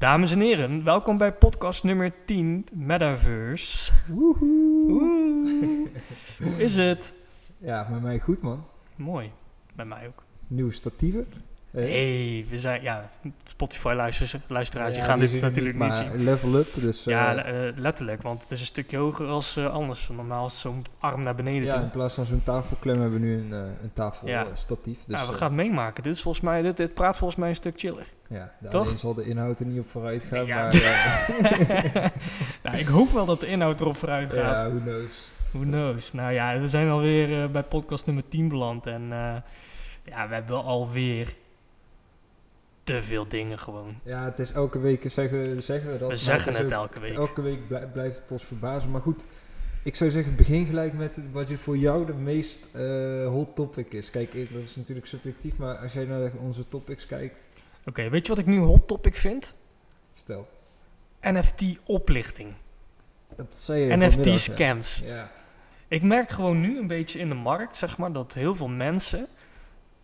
Dames en heren, welkom bij podcast nummer 10, Metaverse. Woehoe. Oeh, hoe is het? Ja, met mij goed man. Mooi, bij mij ook. Nieuwe statieven. Eh, hey, we zijn, ja, Spotify-luisteraars, luisteraars, die ja, gaan dit zien natuurlijk niet zien. Level up, dus... eh, Ja, le- eh, letterlijk, want het is een stukje hoger als eh, anders. Normaal is zo'n arm naar beneden ja, toe. in plaats van zo'n tafelklem hebben we nu een, eh, een Ja. tafelstatief. dus, ja, we eh, gaan het meemaken. Dit is volgens mij, dit, dit praat volgens mij een stuk chiller. ja, toch? alleen zal de inhoud er niet op vooruit gaan, Ja. maar... eh, nou, ik hoop wel dat de inhoud erop vooruit gaat. ja, who knows. Who knows? Nou ja, we zijn alweer eh, bij podcast nummer 10 beland. En eh, ja, we hebben alweer te veel dingen gewoon. Ja, het is elke week zeggen, zeggen we dat. We zeggen het elke week. Elke week blij- blijft het ons verbazen. Maar goed, ik zou zeggen, begin gelijk met wat je voor jou de meest eh, hot topic is. Kijk, dat is natuurlijk subjectief, maar als jij naar onze topics kijkt, Oké, weet je wat ik nu hot topic vind? stel. NFT-oplichting. Dat zei je ja. NFT-scams. Ja. Ik merk gewoon nu een beetje in de markt, zeg maar, dat heel veel mensen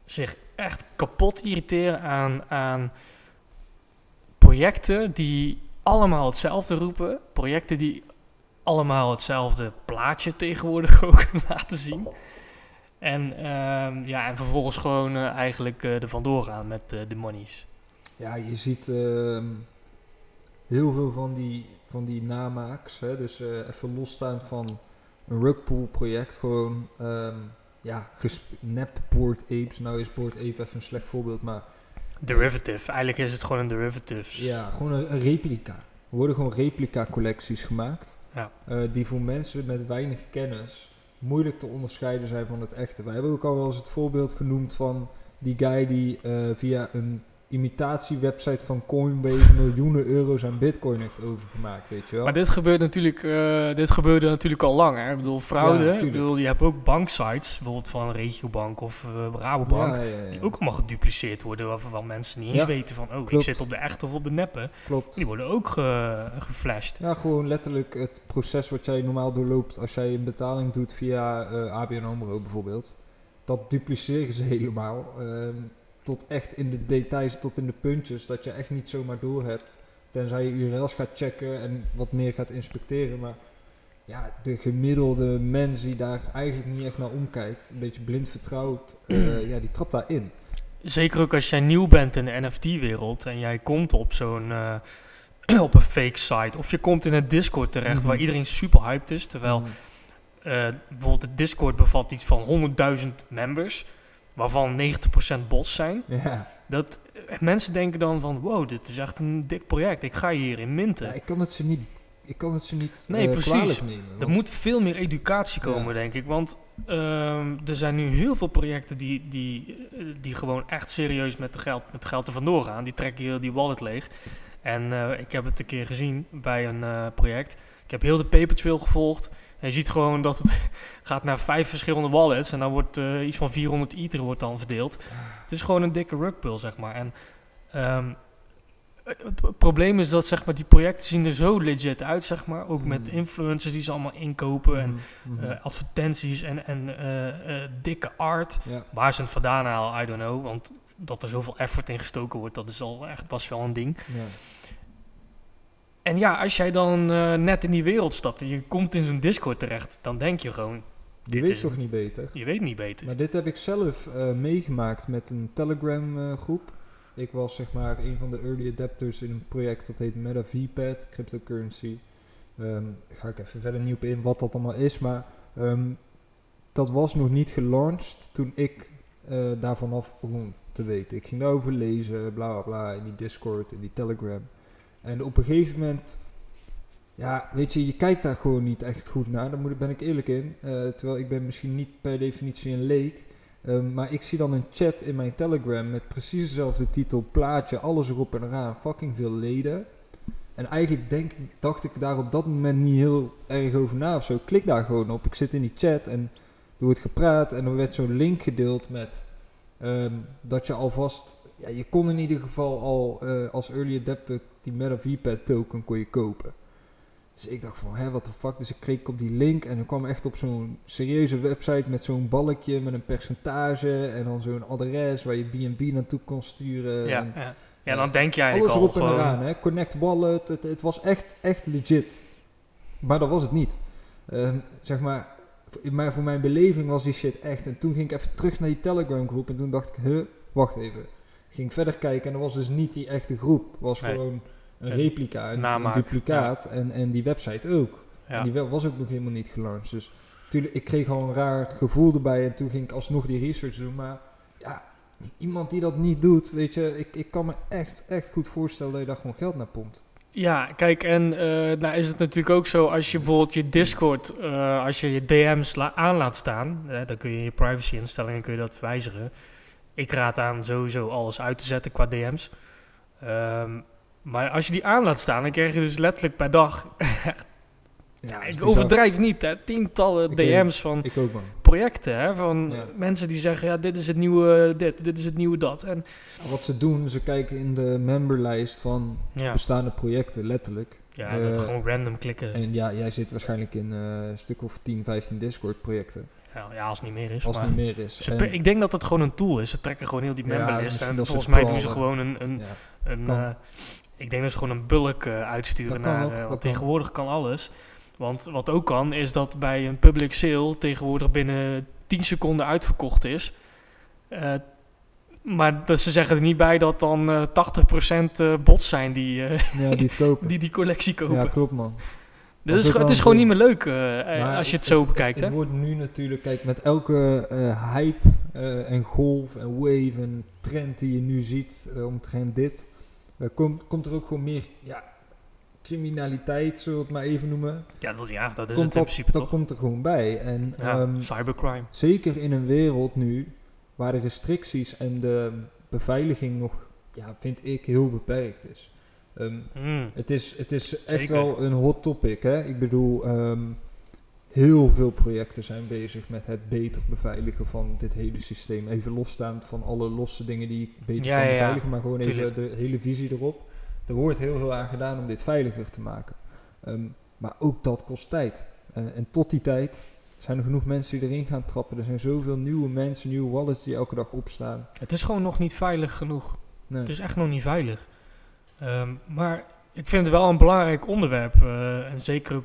zich echt kapot irriteren aan, aan projecten die allemaal hetzelfde roepen. Projecten die allemaal hetzelfde plaatje tegenwoordig ook laten zien. En, ehm, ja, en vervolgens gewoon eh, eigenlijk eh er vandoor gaan met eh, de monies. Ja, je ziet ehm, heel veel van die, van die namaaks. Hè? Dus even losstaand van een rugpool project. Gewoon, ehm, ja, nep Bored Apes. Nou is Bored Ape even een slecht voorbeeld, maar Derivative, eigenlijk is het gewoon een derivative. ja, gewoon een, een replica. Er worden gewoon replica collecties gemaakt. Ja. eh, die voor mensen met weinig kennis moeilijk te onderscheiden zijn van het echte. Wij hebben ook al wel eens het voorbeeld genoemd van die guy die eh, via een imitatiewebsite van Coinbase miljoenen euro's aan bitcoin heeft overgemaakt, weet je wel. Maar dit gebeurt natuurlijk, eh, dit gebeurde natuurlijk al lang. Hè? Ik bedoel, fraude. Ja, ik bedoel, je hebt ook banksites, bijvoorbeeld van Regiobank of eh Rabobank, ja, ja, ja, die ook allemaal gedupliceerd worden, waarvan mensen niet eens weten van, oh, ik zit op de echte of op de neppe. klopt. Die worden ook ge- geflasht. Ja, gewoon letterlijk het proces wat jij normaal doorloopt als jij een betaling doet via eh ABN AMRO bijvoorbeeld. Dat dupliceren ze helemaal. ehm, tot echt in de details, tot in de puntjes. Dat je echt niet zomaar door hebt. Tenzij je URL's gaat checken en wat meer gaat inspecteren. Maar ja, de gemiddelde mens die daar eigenlijk niet echt naar omkijkt. Een beetje blind vertrouwt. eh, ja, die trapt daarin. Zeker ook als jij nieuw bent in de NFT-wereld en jij komt op zo'n, eh, op een fake site. Of je komt in een Discord terecht Mhm. waar iedereen super hyped is, terwijl... Mm, Eh, bijvoorbeeld de Discord bevat iets van 100.000 members, waarvan 90% bots zijn. ja. Dat, eh, mensen denken dan van, wow, dit is echt een dik project, ik ga hierin minten. ja, ik kan het ze niet, ik kan het ze niet Nee, eh, precies. er moet veel meer educatie komen, Ja. denk ik. Want ehm, er zijn nu heel veel projecten die, die, eh, die gewoon echt serieus met, de geld, met geld er vandoor gaan. Die trekken heel die wallet leeg. En ik heb het een keer gezien bij een project. Ik heb heel de paper trail gevolgd. Je ziet gewoon dat het gaat naar vijf verschillende wallets. En dan wordt eh, iets van 400 ether wordt dan verdeeld. Het is gewoon een dikke rugpull, zeg maar. En ehm, het, probleem is dat zeg maar, die projecten zien er zo legit uit, zeg maar. Ook met Mm. influencers die ze allemaal inkopen. En Mhm, mhm. eh, advertenties en, en eh, dikke art. ja. Waar ze het vandaan halen, I don't know. Want dat er zoveel effort in gestoken wordt, dat is al echt pas wel een ding. Ja. En ja, als jij dan eh, net in die wereld stapt en je komt in zo'n Discord terecht, dan denk je gewoon, Je weet is toch niet beter? je weet niet beter. Maar dit heb ik zelf eh, meegemaakt met een Telegram eh, groep. Ik was zeg maar een van de early adapters in een project dat heet MetaVPad, cryptocurrency. Ehm ga ik even verder niet op in wat dat allemaal is, maar ehm, dat was nog niet gelaunched toen ik daarvan af begon te weten. Ik ging daarover lezen, bla bla bla, in die Discord, in die Telegram. En op een gegeven moment, ja, weet je, je kijkt daar gewoon niet echt goed naar. Daar ben ik eerlijk in. Eh, terwijl ik ben misschien niet per definitie een leek. Ehm, maar ik zie dan een chat in mijn Telegram met precies dezelfde titel, plaatje, alles erop en eraan, fucking veel leden. En eigenlijk denk, dacht ik daar op dat moment niet heel erg over na of zo. Ik klik daar gewoon op. Ik zit in die chat en er wordt gepraat en er werd zo'n link gedeeld met ehm, dat je alvast, ja, je kon in ieder geval al eh, als early adapter die Meta VPad token kon je kopen. Dus ik dacht van, hè, what the fuck. Dus ik klik op die link en dan kwam echt op zo'n serieuze website met zo'n balkje met een percentage en dan zo'n adres waar je B&B naartoe kon sturen. Ja, En ja. Ja, dan denk eigenlijk Alles al erop en eraan, hè. Connect Wallet, het, het was echt, echt legit. Maar dat was het niet. Ehm, zeg maar, maar voor mijn beleving was die shit echt. En toen ging ik even terug naar die Telegram groep en toen dacht ik, huh, wacht even. Ging verder kijken en dat was dus niet die echte groep. Was Nee. gewoon een replica, een, een duplicaat. En, en die website ook. En die was ook nog helemaal niet gelanceerd. Dus tuurlijk, ik kreeg gewoon een raar gevoel erbij. En toen ging ik alsnog die research doen. Maar ja, iemand die dat niet doet, weet je, ik, ik kan me echt, echt goed voorstellen dat je daar gewoon geld naar pompt. Ja, kijk, en eh, nou is het natuurlijk ook zo als je bijvoorbeeld je Discord, eh, als je je DM's la- aan laat staan, eh, dan kun je in je privacy instellingen kun je dat wijzigen. Ik raad aan sowieso alles uit te zetten qua DM's. Ehm, maar als je die aan laat staan, dan krijg je dus letterlijk per dag, Ja, ik overdrijf niet, hè, tientallen Ik DM's van Ik ook, man. projecten, hè, van Ja. mensen die zeggen, ja, dit is het nieuwe dit, dit is het nieuwe dat. En Wat ze doen, ze kijken in de memberlijst van ja, bestaande projecten, letterlijk. ja dat eh, gewoon random klikken. En ja, jij zit waarschijnlijk in eh, een stuk of 10, 15 Discord projecten. Ja, als het niet meer is. Als maar- niet meer is. Ze ik denk dat het gewoon een tool is. Ze trekken gewoon heel die memberlist. en volgens mij doen ze gewoon een. een, ja. een. Ik denk dat ze gewoon een bulk eh, uitsturen naar. ook, eh, want kan. tegenwoordig kan alles. Want wat ook kan, is dat bij een public sale tegenwoordig binnen 10 seconden uitverkocht is. Eh, maar dat ze zeggen er niet bij dat dan eh 80% eh, bots zijn die, ja, die het kopen. die die collectie kopen. ja, klopt man. dus dat het is, het is gewoon niet meer leuk als je het zo bekijkt. Het, hè? wordt nu natuurlijk, kijk, met elke hype en golf en wave en trend die je nu ziet omtrent dit, komt, komt er ook gewoon meer ja, criminaliteit, zullen we het maar even noemen. ja, dat, ja, dat is komt het in dat, principe dat toch. komt er gewoon bij. En Ja, ehm, cybercrime. zeker in een wereld nu waar de restricties en de beveiliging nog, ja, vind ik, heel beperkt is. Ehm, Mm. het is, het is echt Zeker. wel een hot topic. Hè? Ik bedoel, ehm, heel veel projecten zijn bezig met het beter beveiligen van dit hele systeem. Even losstaand van alle losse dingen die ik beter Ja, kan ja. beveiligen, maar gewoon Tuurlijk. even de hele visie erop. Er wordt heel veel aan gedaan om dit veiliger te maken. Ehm, maar ook dat kost tijd. En- en tot die tijd zijn er genoeg mensen die erin gaan trappen. Er zijn zoveel nieuwe mensen, nieuwe wallets die elke dag opstaan. Het is gewoon nog niet veilig genoeg. Nee. Het is echt nog niet veilig. Ehm, maar ik vind het wel een belangrijk onderwerp. eh, en zeker ook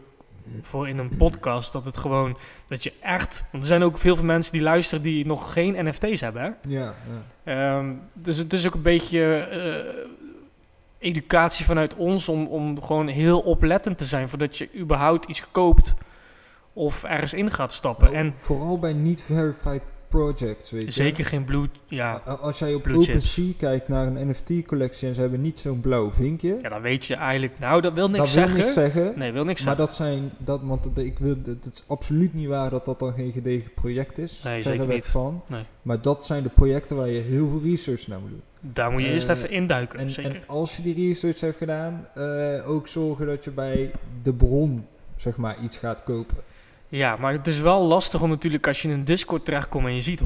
voor in een podcast. Dat het gewoon, dat je echt... Want er zijn ook heel veel mensen die luisteren die nog geen NFT's hebben. Hè? ja, ja. Ehm, dus het is ook een beetje eh, educatie vanuit ons om, om gewoon heel oplettend te zijn voordat je überhaupt iets koopt of ergens in gaat stappen. Nou, en Vooral bij niet-verified projects, weet je. zeker geen blue, ja, Als jij op. OpenSea kijkt naar een NFT-collectie en ze hebben niet zo'n blauw vinkje, ja, dan weet je eigenlijk, nou dat wil niks dat wil zeggen. niks zeggen. Nee, wil niks maar zeggen. dat zijn, dat, want dat, ik wil, dat, het is absoluut niet waar dat dat dan geen gedegen project is. Nee, zeker niet. van. Nee. Maar dat zijn de projecten waar je heel veel research naar moet doen. Daar moet je eerst Eh, even induiken, En, zeker. en als je die research hebt gedaan, eh, ook zorgen dat je bij de bron, zeg maar, iets gaat kopen. Ja, maar het is wel lastig om natuurlijk als je in een Discord terechtkomt en je ziet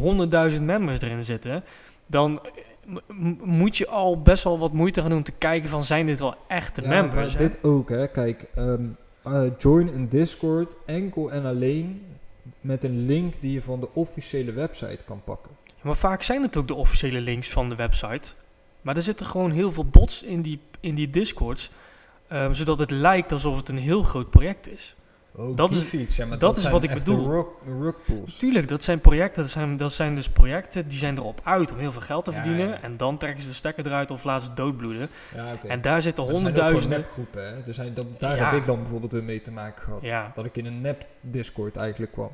100.000 members erin zitten, dan m- moet je al best wel wat moeite gaan doen te kijken van zijn dit wel echte Ja, members. maar hè? dit ook, hè. Kijk, ehm, eh, join een Discord enkel en alleen met een link die je van de officiële website kan pakken. Maar vaak zijn het ook de officiële links van de website. Maar er zitten gewoon heel veel bots in die, in die Discords, ehm, zodat het lijkt alsof het een heel groot project is. Oh, Dat is- ja, maar dat is wat ik bedoel. Rock. Tuurlijk, dat zijn projecten, dat zijn, dat zijn dus projecten die zijn erop uit om heel veel geld te Ja, verdienen. ja. En dan trekken ze de stekker eruit of laten ze doodbloeden. En daar zitten er honderdduizenden. nepgroepen, hè. Er zijn, dat, daar heb ik dan bijvoorbeeld weer mee te maken gehad. Dat ik in een nep Discord eigenlijk kwam.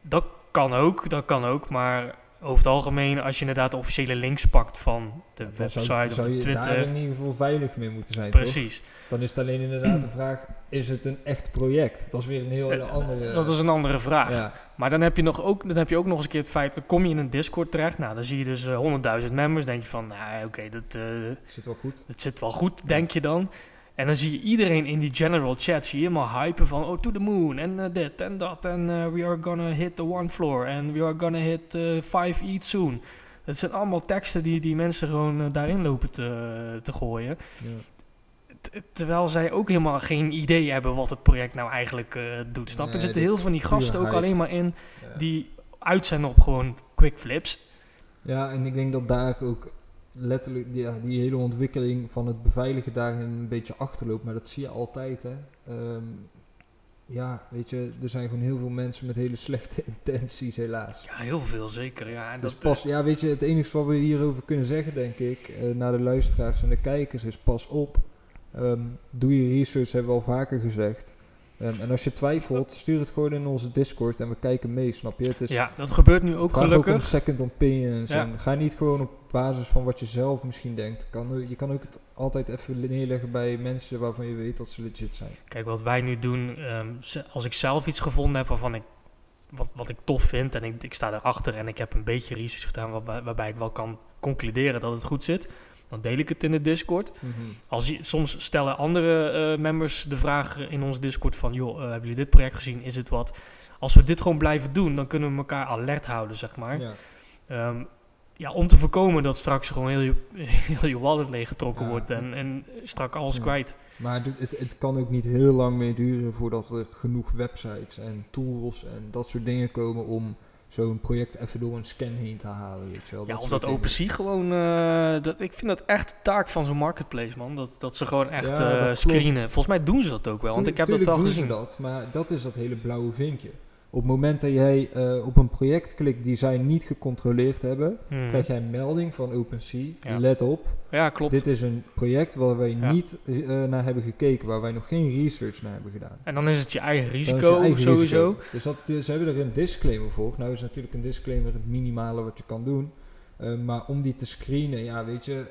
Dat kan ook, dat kan ook. Maar over het algemeen, als je inderdaad de officiële links pakt van de Dan website zou, of zou de je daar Twitter. in ieder geval veilig mee moeten zijn, toch? Precies. Dan is het alleen inderdaad de vraag, is het een echt project? Dat is weer een heel hele andere... Eh, Dat is een andere vraag. Ja, Maar dan heb, je nog ook, dan heb je ook nog eens een keer het feit, dan kom je in een Discord terecht. Nou, dan zie je dus eh, 100.000 members. denk je van, nou oké, dat, eh, zit wel goed. dat zit wel goed, denk je dan. En dan zie je iedereen in die general chat, zie je helemaal hypen van, oh, to the moon, en eh, dit en dat. En eh, we are gonna hit the one floor, en we are gonna hit eh, five eat soon. Dat zijn allemaal teksten die, die mensen gewoon daarin lopen te, te gooien. Ja. Terwijl zij ook helemaal geen idee hebben wat het project nou eigenlijk doet. Snap je? Nee, er zitten heel veel van die gasten ook hype. alleen maar in Ja. die uit zijn op gewoon quick flips. Ja, en ik denk dat daar ook letterlijk die, ja, die hele ontwikkeling van het beveiligen daarin een beetje achterloopt. Maar dat zie je altijd, hè. Ehm, ja, weet je, er zijn gewoon heel veel mensen met hele slechte intenties, helaas. Ja, heel veel zeker. Ja, en Dus dat, pas, ja, weet je, het enige wat we hierover kunnen zeggen, denk ik, eh, naar de luisteraars en de kijkers, is pas op. Ehm, doe je research, hebben we al vaker gezegd. Ehm, en als je twijfelt, stuur het gewoon in onze Discord en we kijken mee, snap je? Het is, ja, dat gebeurt nu ook vraag ook gelukkig. om second opinions. Ja. En ga niet gewoon op basis van wat je zelf misschien denkt. Kan, je kan ook het altijd even neerleggen bij mensen waarvan je weet dat ze legit zijn. Kijk, wat wij nu doen, ehm, als ik zelf iets gevonden heb waarvan ik, wat, wat ik tof vind en ik, ik sta erachter en ik heb een beetje research gedaan waarbij, waarbij ik wel kan concluderen dat het goed zit, dan deel ik het in de Discord. Als je, soms stellen andere eh, members de vraag in onze Discord van, joh, eh, hebben jullie dit project gezien? Is het wat? Als we dit gewoon blijven doen, dan kunnen we elkaar alert houden, zeg maar. Ja. Ehm, ja, om te voorkomen dat straks gewoon heel je, heel je wallet leeggetrokken Ja. wordt en, en strak alles Ja. kwijt. Maar het, het, het kan ook niet heel lang meer duren voordat er genoeg websites en tools en dat soort dingen komen om zo'n project even door een scan heen te halen. Weet je wel. Ja, of dat. OpenSea gewoon... eh, dat, ik vind dat echt taak van zo'n marketplace, man. Dat, dat ze gewoon echt Ja, eh, screenen. Volgens mij doen ze dat ook wel, want ik heb dat wel gezien. dat, maar dat is dat hele blauwe vinkje. Op het moment dat jij eh, op een project klikt die zij niet gecontroleerd hebben, Hmm. krijg jij een melding van OpenSea. Ja. Let op, Ja, klopt. dit is een project waar wij Ja. niet eh, naar hebben gekeken, waar wij nog geen research naar hebben gedaan. En dan is het je eigen je risico, eigen sowieso. risico. Dus, dat, dus ze hebben er een disclaimer voor. Nou is natuurlijk een disclaimer het minimale wat je kan doen. Eh, maar om die te screenen, ja weet je,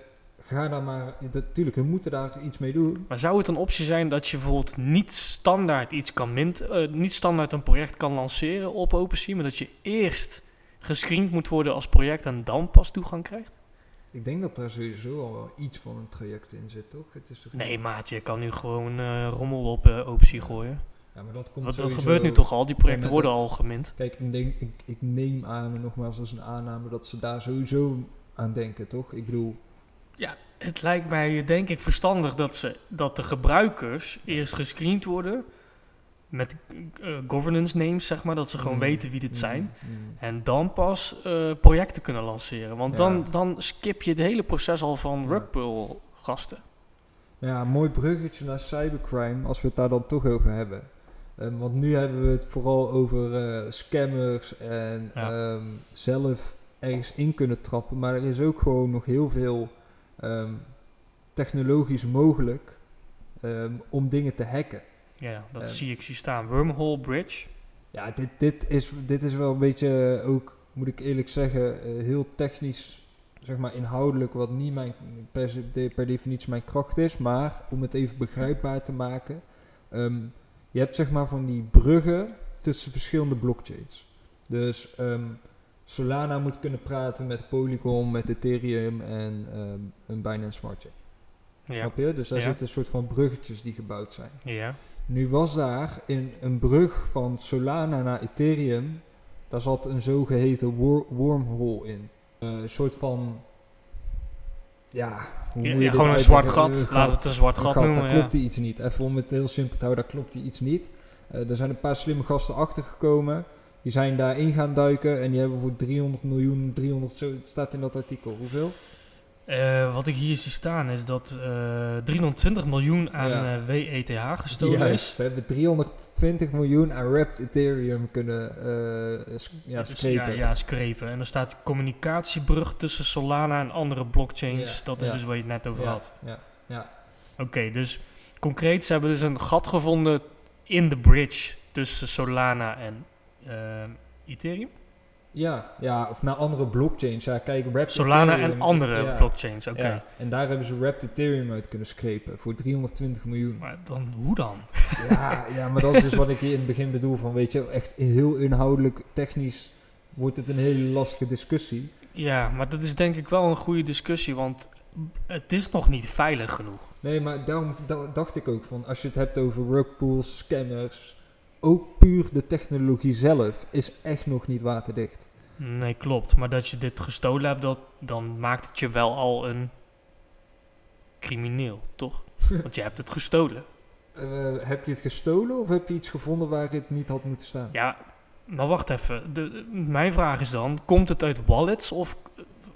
ga daar maar... Natuurlijk, we moeten daar iets mee doen. Maar zou het een optie zijn dat je bijvoorbeeld niet standaard iets kan mint, eh, niet standaard een project kan lanceren op OpenSea, maar dat je eerst gescreend moet worden als project en dan pas toegang krijgt? Ik denk dat daar sowieso al wel iets van een traject in zit, toch? Het is toch Nee, maatje, je kan nu gewoon eh, rommel op eh, OpenSea gooien. Ja, maar dat komt Dat, dat sowieso- gebeurt nu toch al, die projecten Ja, worden al gemint. Kijk, ik, denk, ik, ik neem aan, nogmaals als een aanname, dat ze daar sowieso aan denken, toch? Ik bedoel, Het lijkt mij denk ik verstandig dat, ze, dat de gebruikers eerst gescreend worden met eh, governance names, zeg maar, dat ze gewoon Mm, weten wie dit mm, zijn. mm. En dan pas eh, projecten kunnen lanceren. Want Ja. dan, dan skip je het hele proces al van Ja. Rugpull gasten. Nou Ja, mooi bruggetje naar cybercrime, als we het daar dan toch over hebben. Ehm, want nu hebben we het vooral over eh, scammers en Ja. ehm, zelf ergens in kunnen trappen. Maar er is ook gewoon nog heel veel ehm, technologisch mogelijk ehm, om dingen te hacken. Ja, dat Eh. zie ik zie staan. Wormhole Bridge. Ja, dit, dit, is, dit is wel een beetje ook, moet ik eerlijk zeggen, eh, heel technisch, zeg maar inhoudelijk, wat niet mijn, per, se- de- per definitie mijn kracht is. Maar om het even begrijpbaar te maken, ehm, je hebt zeg maar van die bruggen tussen verschillende blockchains. Dus ehm, Solana moet kunnen praten met Polygon, met Ethereum en ehm, een Binance Smart Chain. Ja. Snap je? Dus daar Ja. zitten een soort van bruggetjes die gebouwd zijn. ja. Nu was daar in een brug van Solana naar Ethereum, daar zat een zogeheten wor- wormhole in. Eh, een soort van, ja, hoe Ja, ja, gewoon een zwart gat. Een Laten we het een zwart gat gat, noemen. daar Ja. klopt iets niet. Even om het heel simpel te houden, daar klopt iets niet. Eh, er zijn een paar slimme gasten achtergekomen. Die zijn daarin gaan duiken en die hebben voor 300 miljoen, 300, zo, het staat in dat artikel. Hoeveel? Eh, wat ik hier zie staan is dat eh 320 miljoen aan Ja. eh, WETH gestolen Juist, is. ze hebben 320 miljoen aan wrapped Ethereum kunnen eh, ja, Dus scrapen. Ja, ja, scrapen. En er staat communicatiebrug tussen Solana en andere blockchains. Ja, dat is ja. dus waar je het net over Ja, had. ja, ja. Oké, dus concreet, ze hebben dus een gat gevonden in de bridge tussen Solana en Ethereum. Ja, ja, of naar andere blockchains. Ja, kijk, Wrapped Solana Ethereum, en andere ja, blockchains, oké. Ja, en daar hebben ze Wrapped Ethereum uit kunnen scrapen voor 320 miljoen. Maar dan, hoe dan? ja, ja, maar dat is dus wat ik hier in het begin bedoel van, weet je, echt heel inhoudelijk, technisch wordt het een hele lastige discussie. Ja, maar dat is denk ik wel een goede discussie, want het is nog niet veilig genoeg. Nee, maar daarom da- dacht ik ook van, als je het hebt over rugpools, scanners, ook puur de technologie zelf is echt nog niet waterdicht. Nee, klopt. Maar dat je dit gestolen hebt, dat, dan maakt het je wel al een crimineel, toch? Want je hebt het gestolen. Eh, heb je het gestolen of heb je iets gevonden waar het niet had moeten staan? Ja, maar wacht even. De, de- mijn vraag is dan, komt het uit wallets of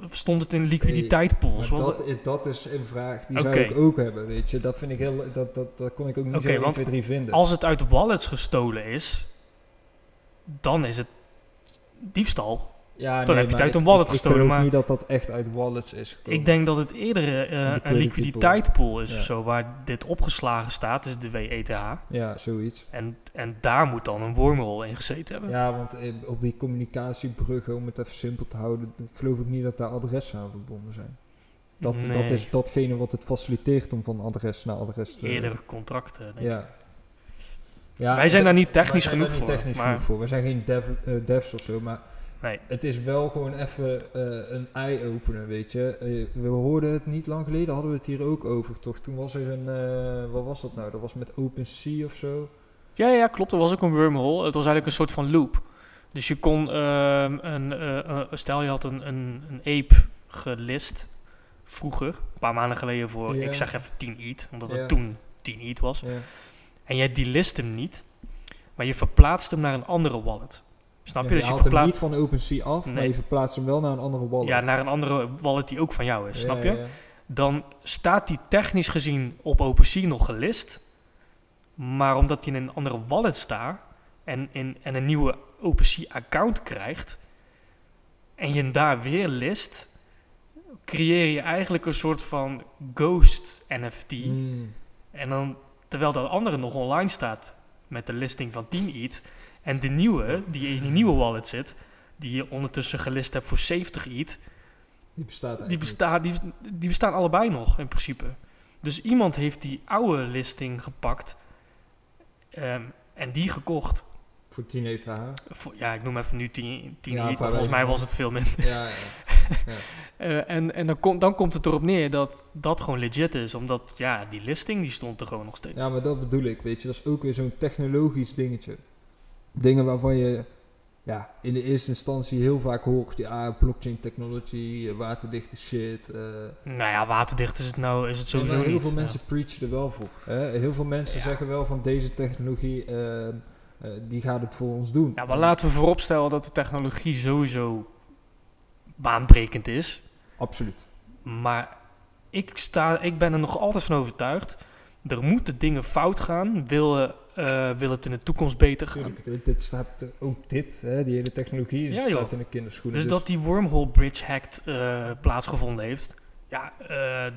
stond het in liquiditeitpools? Dat, is, dat is een vraag die zou ik ook hebben, weet je. Dat vind ik heel, dat, dat, dat kon ik ook niet Oké, zo 1, want 2, 3 vinden. Als het uit wallets gestolen is, dan is het diefstal. Ja, dan heb je het maar uit een wallet ik, gestolen, Ik geloof maar- niet dat dat echt uit wallets is gekomen. Ik denk dat het eerder eh, een liquiditeitspool is Ja. of zo, waar dit opgeslagen staat, is de WETH. Ja, zoiets. En, en daar moet dan een wormhole in gezeten hebben. Ja, want eh, op die communicatiebruggen, om het even simpel te houden, geloof ik niet dat daar adressen aan verbonden zijn. Dat, dat Nee. is datgene wat het faciliteert om van adres naar adres te... Eerder contracten. denk ik. Ja. ja. Wij zijn daar niet wij technisch zijn daar genoeg niet voor. technisch maar, genoeg voor. We zijn geen dev, eh, devs of zo, maar Nee. het is wel gewoon even eh, een eye-opener, weet je. Eh, we hoorden het niet lang geleden, hadden we het hier ook over, toch? Toen was er een, eh, wat was dat nou? Dat was met OpenSea of zo. Ja, ja, klopt. Er was ook een wormhole. Het was eigenlijk een soort van loop. Dus je kon, ehm, een, stel je had een, een, een ape gelist vroeger, een paar maanden geleden voor, Ja. ik zeg even 10 ETH, omdat Ja. het toen 10 ETH was. Ja. En jij delist hem niet, maar je verplaatst hem naar een andere wallet. Snap Ja, je? Dus je haalt hem verplaatst niet van OpenSea af, maar Nee. je verplaatst hem wel naar een andere wallet. ja, naar een andere wallet die ook van jou is, snap je? Dan staat die technisch gezien op OpenSea nog gelist. Maar omdat hij in een andere wallet staat en, in, en een nieuwe OpenSea-account krijgt en je hem daar weer list, creëer je eigenlijk een soort van ghost NFT. Mm. En dan, terwijl dat andere nog online staat met de listing van 10 ETH en de nieuwe, die in die nieuwe wallet zit, die je ondertussen gelist hebt voor 70 ETH, Die bestaat eigenlijk die, die, die bestaan allebei nog in principe. Dus iemand heeft die oude listing gepakt ehm, en die gekocht. Voor 10 ETH. Voor, ja, ik noem even nu 10, 10 Ja, ETH, volgens mij was het veel minder. ja, ja. Eh, en en dan, komt dan komt het erop neer dat dat gewoon legit is. Omdat ja, die listing die stond er gewoon nog steeds. ja, maar dat bedoel ik, weet je. Dat is ook weer zo'n technologisch dingetje. Dingen waarvan je ja, in de eerste instantie heel vaak hoort. Ja, blockchain technology, eh, waterdichte shit. eh. Nou ja, waterdicht is het nou is het sowieso heel niet. veel Ja. mensen preachen er wel voor. Hè? Heel veel mensen Ja. zeggen wel van deze technologie, ehm, eh, die gaat het voor ons doen. Ja, maar laten we vooropstellen dat de technologie sowieso baanbrekend is. Absoluut. Maar ik, sta, ik ben er nog altijd van overtuigd. Er moeten dingen fout gaan. Wil, eh, wil het in de toekomst beter gaan. Tuurlijk, dit, dit staat, eh, ook dit, hè, die hele technologie, Ja, staat in de kinderschoenen. Dus dat die wormhole bridge hacked eh, plaatsgevonden heeft. Ja,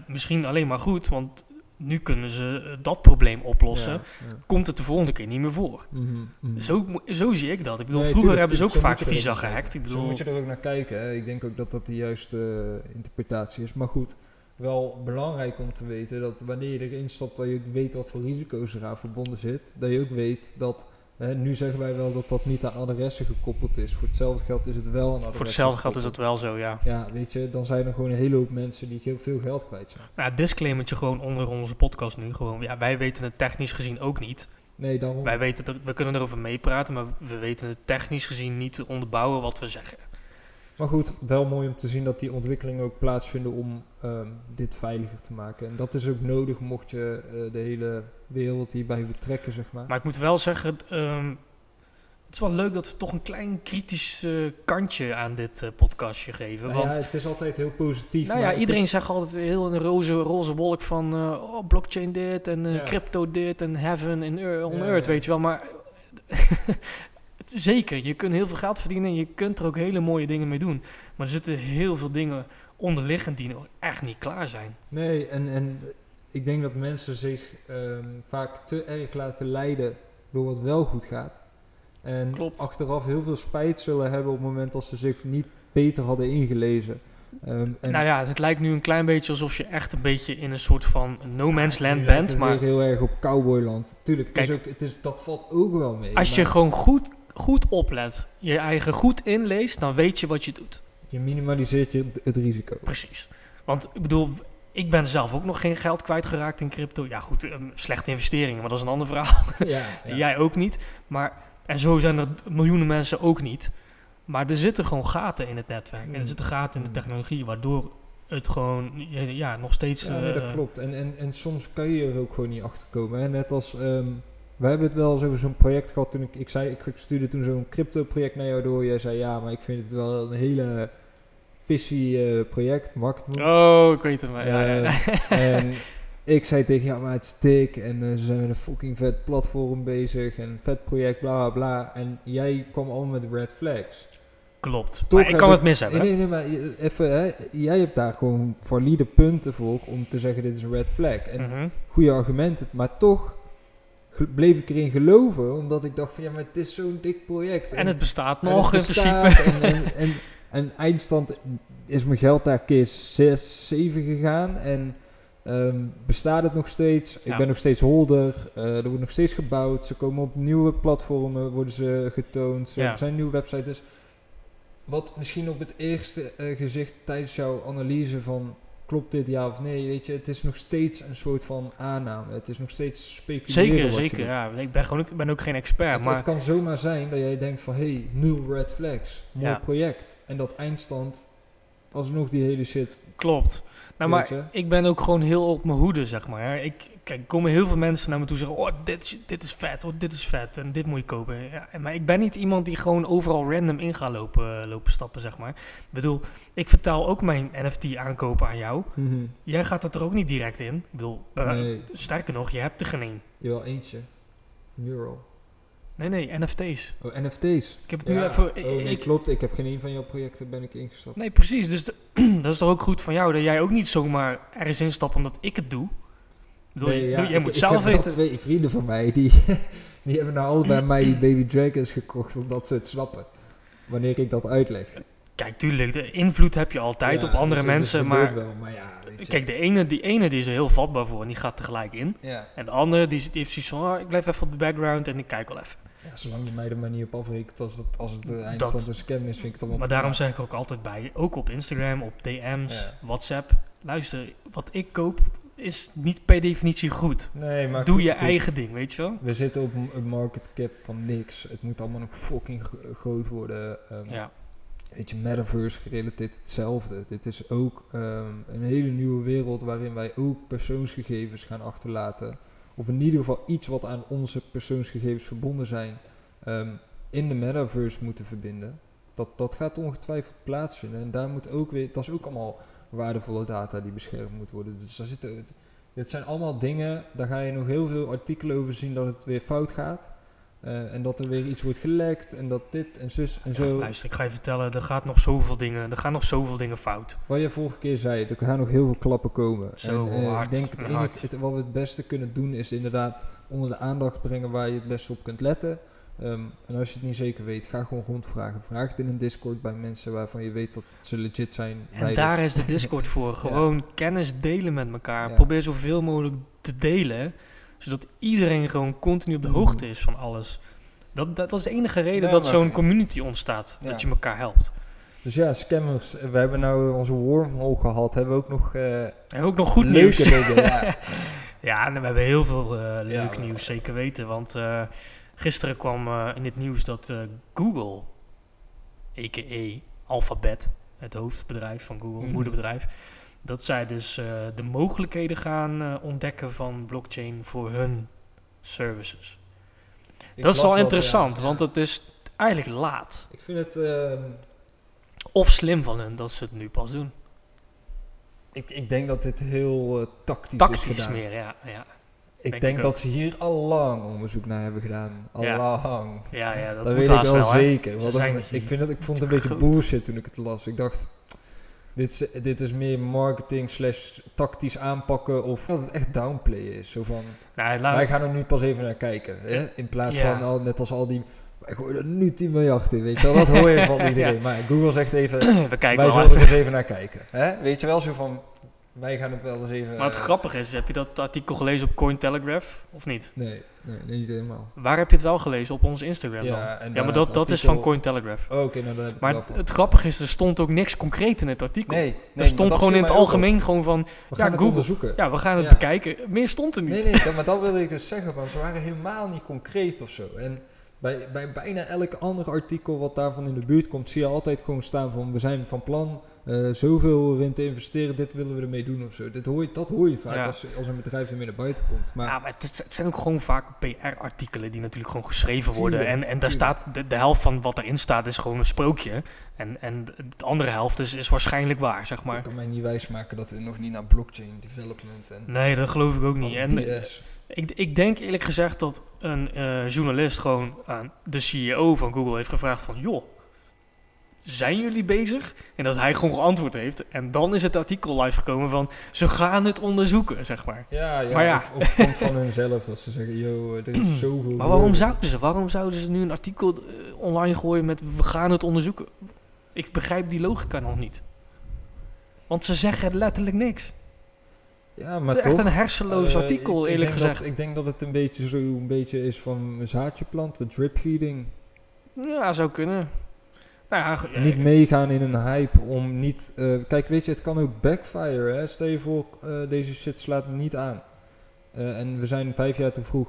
misschien alleen maar goed. Want nu kunnen ze dat probleem oplossen. Ja, ja. Komt het de volgende keer niet meer voor. Mhm, mhm. Zo, zo zie ik dat. Ik bedoel, Nee, vroeger tuurlijk, hebben ze ook vaak Visa gehackt. Ik kijken. Zo bedoel, moet je er ook naar kijken. Hè. Ik denk ook dat dat de juiste interpretatie is. Maar goed, wel belangrijk om te weten dat wanneer je erin stapt, dat je ook weet wat voor risico's eraan verbonden zit. Dat je ook weet dat, hè, nu zeggen wij wel dat dat niet aan adressen gekoppeld is. Voor hetzelfde geld is het wel aan adressen voor hetzelfde geld is dat wel zo, ja. Ja, weet je, dan zijn er gewoon een hele hoop mensen die heel veel geld kwijt zijn. Nou, disclaimertje gewoon onder onze podcast nu. Gewoon, ja, wij weten het technisch gezien ook niet. Nee, daarom. Wij weten er, we kunnen erover meepraten, maar we weten het technisch gezien niet te onderbouwen wat we zeggen. Maar goed, wel mooi om te zien dat die ontwikkelingen ook plaatsvinden om ehm, dit veiliger te maken. En dat is ook nodig mocht je eh, de hele wereld hierbij betrekken, zeg maar. Maar ik moet wel zeggen, ehm, het is wel leuk dat we toch een klein kritisch eh, kantje aan dit eh, podcastje geven. Nou want ja, het is altijd heel positief. nou ja, maar iedereen zegt altijd heel een roze, roze wolk van oh, blockchain dit en Ja. crypto dit en heaven en on earth, ja. weet je wel. Maar zeker, je kunt heel veel geld verdienen en je kunt er ook hele mooie dingen mee doen. Maar er zitten heel veel dingen onderliggend die nog echt niet klaar zijn. Nee, en, en ik denk dat mensen zich ehm, vaak te erg laten leiden door wat wel goed gaat. En Klopt. achteraf heel veel spijt zullen hebben op het moment dat ze zich niet beter hadden ingelezen. Ehm, en nou ja, het lijkt nu een klein beetje alsof je echt een beetje in een soort van no man's land bent. het Maar heel erg op cowboyland. Tuurlijk, het is Kijk. ook, het is, dat valt ook wel mee. als je gewoon goed, goed oplet, je eigen goed inleest, dan weet je wat je doet. je minimaliseert je, het risico. Precies. Want ik bedoel, ik ben zelf ook nog geen geld kwijtgeraakt in crypto. Ja goed, ehm, slechte investeringen, maar dat is een ander verhaal. ja, ja. Jij ook niet. Maar, en zo zijn er miljoenen mensen ook niet. Maar er zitten gewoon gaten in het netwerk. En er Mm. zitten gaten in de Mm. technologie, waardoor het gewoon ja, nog steeds... Ja, nee, dat eh, klopt. En, en, en soms kan je er ook gewoon niet achter komen. Net als, ehm we hebben het wel eens over zo'n project gehad toen ik, ik zei, ik stuurde toen zo'n crypto project naar jou door. Jij zei ja, maar ik vind het wel een hele visie eh, project, Market. Oh, ik weet het maar. Ja, ja. Eh, en ik zei tegen ja, maar het is dik en eh, ze zijn met een fucking vet platform bezig en vet project, bla bla bla. En jij kwam al met red flags. Klopt. Toch maar ik kan het mis hebben. Nee, nee, maar even, hè, jij hebt daar gewoon valide punten voor om te zeggen dit is een red flag. En Mhm. goede argumenten, maar toch bleef ik erin geloven, omdat ik dacht van ja, maar het is zo'n dik project. En het bestaat en nog het in principe. En, en, eindstand is mijn geld daar keer 6, 7 gegaan en ehm, bestaat het nog steeds. Ik ben nog steeds holder, eh, er wordt nog steeds gebouwd, ze komen op nieuwe platformen, worden ze getoond, Ja. er zijn nieuwe websites. Dus wat misschien op het eerste eh, gezicht tijdens jouw analyse van klopt dit ja of nee, weet je, het is nog steeds een soort van aanname. Het is nog steeds speculeren. Zeker, zeker. Ja, ik ben, gewoon, ik ben ook geen expert. Het, maar het kan zomaar zijn dat jij denkt van hey, nul red flags, mooi Ja. project. En dat eindstand alsnog die hele shit. klopt. Nou, maar je. ik ben ook gewoon heel op mijn hoede, zeg maar. Ik, kijk, er komen heel veel mensen naar me toe zeggen: Oh, dit, is- dit is vet, oh, dit is vet en dit moet je kopen. Ja, maar ik ben niet iemand die gewoon overal random in gaat lopen, lopen stappen, zeg maar. Ik bedoel, ik vertaal ook mijn NFT aankopen aan jou. Jij gaat dat er ook niet direct in. Ik bedoel, eh, nee, sterker nog, je hebt er geen één. jawel eentje. Mural. Nee, nee, NFT's. Oh, NFT's. Ik heb het nu even. oh, nee, ik, klopt. Ik heb geen een van jouw projecten ben ik ingestapt. Nee, precies. Dus dat is toch ook goed van jou dat jij ook niet zomaar ergens instapt omdat ik het doe. Ik bedoel, Nee, je- ja, jij ik- moet ik zelf weten. twee vrienden van mij die, die hebben nou allebei mij die Baby Dragons gekocht omdat ze het snappen. Wanneer ik dat uitleg. Kijk, tuurlijk, de invloed heb je altijd Ja, op andere dus mensen. Maar wel, maar ja, kijk, de ene, die ene die is er heel vatbaar voor en die gaat tegelijk in. Ja. En de andere die, die heeft zoiets van, ah, ik blijf even op de background en ik kijk wel even. ja, zolang je mij er maar niet op afrekent als het, als het eh, eindstand een scam is, vind ik het allemaal Maar daarom zeg ik ook altijd bij, ook op Instagram, op DM's, Ja. WhatsApp. Luister, wat ik koop is niet per definitie goed. Nee, maar Doe goed, je goed. eigen ding, weet je wel? We zitten op een- market cap van niks. Het moet allemaal nog fucking gro- groot worden. Ehm, Ja, Weet je, metaverse gerelateerd hetzelfde. Dit is ook ehm, een hele nieuwe wereld waarin wij ook persoonsgegevens gaan achterlaten. Of in ieder geval iets wat aan onze persoonsgegevens verbonden zijn, ehm, in de metaverse moeten verbinden. Dat, dat gaat ongetwijfeld plaatsvinden. En daar moet ook weer, dat is ook allemaal waardevolle data die beschermd moet worden. Dus daar zitten, dit zijn allemaal dingen, daar ga je nog heel veel artikelen over zien dat het weer fout gaat. Eh, en dat er weer iets wordt gelekt en dat dit en zus en zo. luister, ik ga je vertellen, er gaat nog zoveel dingen, er gaan nog zoveel dingen fout. Wat je vorige keer zei, er gaan nog heel veel klappen komen. Zo en, eh, hard ik denk het enige, wat we het beste kunnen doen is inderdaad onder de aandacht brengen waar je het beste op kunt letten. Ehm, en als je het niet zeker weet, ga gewoon rondvragen. Vraag het in een Discord bij mensen waarvan je weet dat ze legit zijn. En daar is de Discord voor. Gewoon kennis delen met elkaar. Ja. Probeer zoveel mogelijk te delen. Zodat iedereen gewoon continu op de hoogte is van alles. Dat, dat, dat is de enige reden Ja, dat zo'n community ontstaat. Ja. Dat je elkaar helpt. Dus ja, scammers. eh, We hebben nou onze wormhole gehad. Hebben we ook nog eh En ook nog goed leuke nieuws. dingen. Ja. Ja, en we hebben heel veel eh, leuk nieuws, zeker weten. Want eh, gisteren kwam eh, in het nieuws dat eh, Google, a.k.a. Alphabet, het hoofdbedrijf van Google, Mhm. moederbedrijf, dat zij dus eh, de mogelijkheden gaan ontdekken van blockchain voor hun services. Ik dat is wel interessant, ja. want het is eigenlijk laat. Ik vind het... ehm, Of slim van hun dat ze het nu pas doen. ik, ik denk dat dit heel tactisch, is Tactisch meer, ja. Ja, Ik Denk dat ook. ze hier al lang onderzoek naar hebben gedaan. Al lang. ja, ja dat, Dat, weet ik wel zeker. Ze dan- ik, vind het, ik vond het een beetje bullshit toen ik het las. Ik dacht, dit is, dit is meer marketing slash tactisch aanpakken of dat het echt downplayen is. Zo van, Nou, wij gaan er nu pas even naar kijken. Hè? In plaats Ja. van al, net als al die, wij gooien er nu 10 miljard in. Weet je wel, dat hoor je van iedereen. Ja. Maar Google zegt even, we kijken wij zullen er eens even naar kijken. Hè? Weet je wel, zo van, wij gaan het wel eens even... Maar het eh, grappige is, heb je dat artikel gelezen op Cointelegraph of niet? Nee, nee, nee, niet helemaal. Waar heb je het wel gelezen? Op onze Instagram dan? Ja, en Ja, maar dat, het dat is van Cointelegraph. Oh, Oké, nou heb ik Maar wel het, het grappige is, er stond ook niks concreet in het artikel. Nee, nee, er stond gewoon in het op. algemeen gewoon van, We Ja, gaan het Google. onderzoeken. ja, we gaan het Ja. bekijken. Meer stond er niet. Nee, nee, dat- maar dat wilde ik dus zeggen. Van, ze waren helemaal niet concreet of zo. En bij, bij bijna elk ander artikel wat daarvan in de buurt komt, zie je altijd gewoon staan van we zijn van plan eh, zoveel erin te investeren, dit willen we ermee doen of zo. Dit hoor je, dat hoor je vaak Ja. als, als een bedrijf ermee naar buiten komt. Maar ja, maar het, is- het zijn ook gewoon vaak PR-artikelen die natuurlijk gewoon geschreven worden. Tuurlijk, En, en daar tuurlijk. staat, de, de helft van wat erin staat is gewoon een sprookje. En, en de andere helft is, is waarschijnlijk waar, zeg maar. kan mij niet wijsmaken dat we nog niet naar blockchain development en Nee, dat geloof ik ook niet. En BS. ik, ik denk eerlijk gezegd dat een eh, journalist gewoon aan de CEO van Google heeft gevraagd van... joh, zijn jullie bezig? En dat hij gewoon geantwoord heeft. En dan is het artikel live gekomen van... ze gaan het onderzoeken, zeg maar. Ja, ja, Maar ja. Of, of het komt van hunzelf dat ze zeggen, yo, er is zoveel... Maar waarom zouden ze? Waarom zouden ze nu een artikel eh, online gooien met we gaan het onderzoeken? Ik begrijp die logica nog niet. Want ze zeggen letterlijk niks. Ja, maar Het is echt een hersenloos eh, artikel, ik- ik eerlijk gezegd. Dat, ik denk dat het een beetje zo een beetje is van een zaadje planten, drip feeding. Ja, zou kunnen. Nou ja, Niet meegaan in een hype om niet... eh, kijk, weet je, het kan ook backfire. Hè? Stel je voor, eh, deze shit slaat niet aan. Eh, en we zijn vijf jaar te vroeg.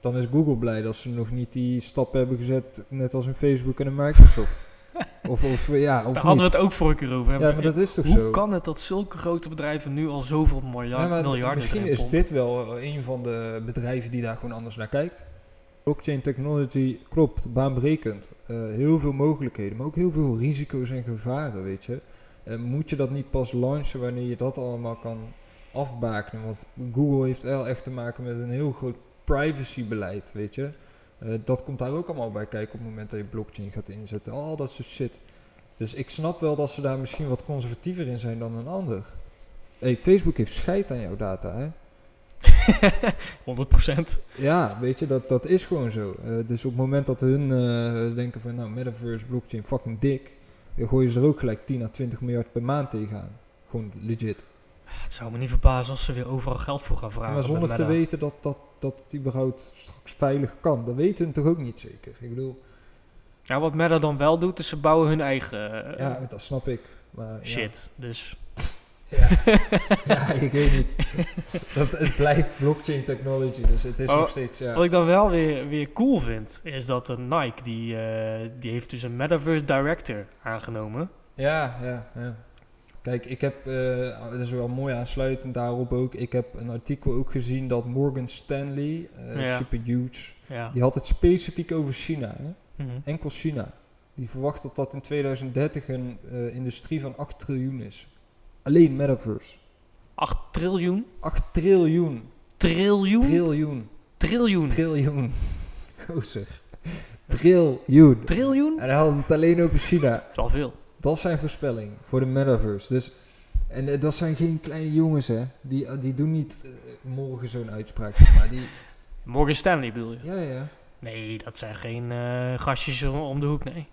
Dan is Google blij dat ze nog niet die stap hebben gezet, net als een Facebook en een Microsoft. of, of ja, of Daar hadden we het ook vorige keer over. hè. Ja, maar dat is toch Hoe zo? kan het dat zulke grote bedrijven nu al zoveel miljard, Ja, maar miljarden misschien erin is dit wel eh, een van de bedrijven die daar gewoon anders naar kijkt. Blockchain technology klopt, baanbrekend. Eh, heel veel mogelijkheden, maar ook heel veel risico's en gevaren, weet je. Eh, moet je dat niet pas launchen wanneer je dat allemaal kan afbakenen? Want Google heeft wel echt te maken met een heel groot privacybeleid, weet je. Eh, dat komt daar ook allemaal bij kijken op het moment dat je blockchain gaat inzetten. Al dat soort shit. Dus ik snap wel dat ze daar misschien wat conservatiever in zijn dan een ander. Hey, Facebook heeft scheid aan jouw data, hè? 100%. Ja, weet je, dat, dat is gewoon zo. Eh, dus op het moment dat hun eh, denken van, nou, metaverse, blockchain, fucking dik, dan gooien ze er ook gelijk 10 à 20 miljard per maand tegenaan. Gewoon legit. Het zou me niet verbazen als ze weer overal geld voor gaan vragen. maar zonder te weten dat, dat, dat het überhaupt straks veilig kan. Dat weten we toch ook niet zeker. Ik bedoel, Ja, wat Meta dan wel doet, is ze bouwen hun eigen eh, ja, dat snap ik. Maar, shit. Dus Ja. ja, ik weet niet. Dat, het blijft blockchain technology, dus het is Oh, nog steeds, ja. Wat ik dan wel weer, weer cool vind, is dat Nike, die, eh, die heeft dus een Metaverse Director aangenomen. Ja, ja, ja. Kijk, ik heb, eh dat is wel mooi aansluitend daarop ook, ik heb een artikel ook gezien dat Morgan Stanley, eh, Ja. super huge, Ja. die had het specifiek over China, hè? Mhm. enkel China. Die verwacht dat dat in 2030 een eh, industrie van 8 triljoen is. Alleen metaverse. 8 triljoen? 8 triljoen. Triljoen? Triljoen. triljoen. Triljoen. Gozer. Triljoen. Triljoen? En hij had het alleen over China. Dat is al veel. Dat is zijn voorspelling voor de metaverse. Dus, en eh, dat zijn geen kleine jongens, hè. Die, eh, die doen niet eh, morgen zo'n uitspraak, maar. Die, Morgan Stanley bedoel je? ja, ja. Nee, dat zijn geen gastjes om de hoek, nee.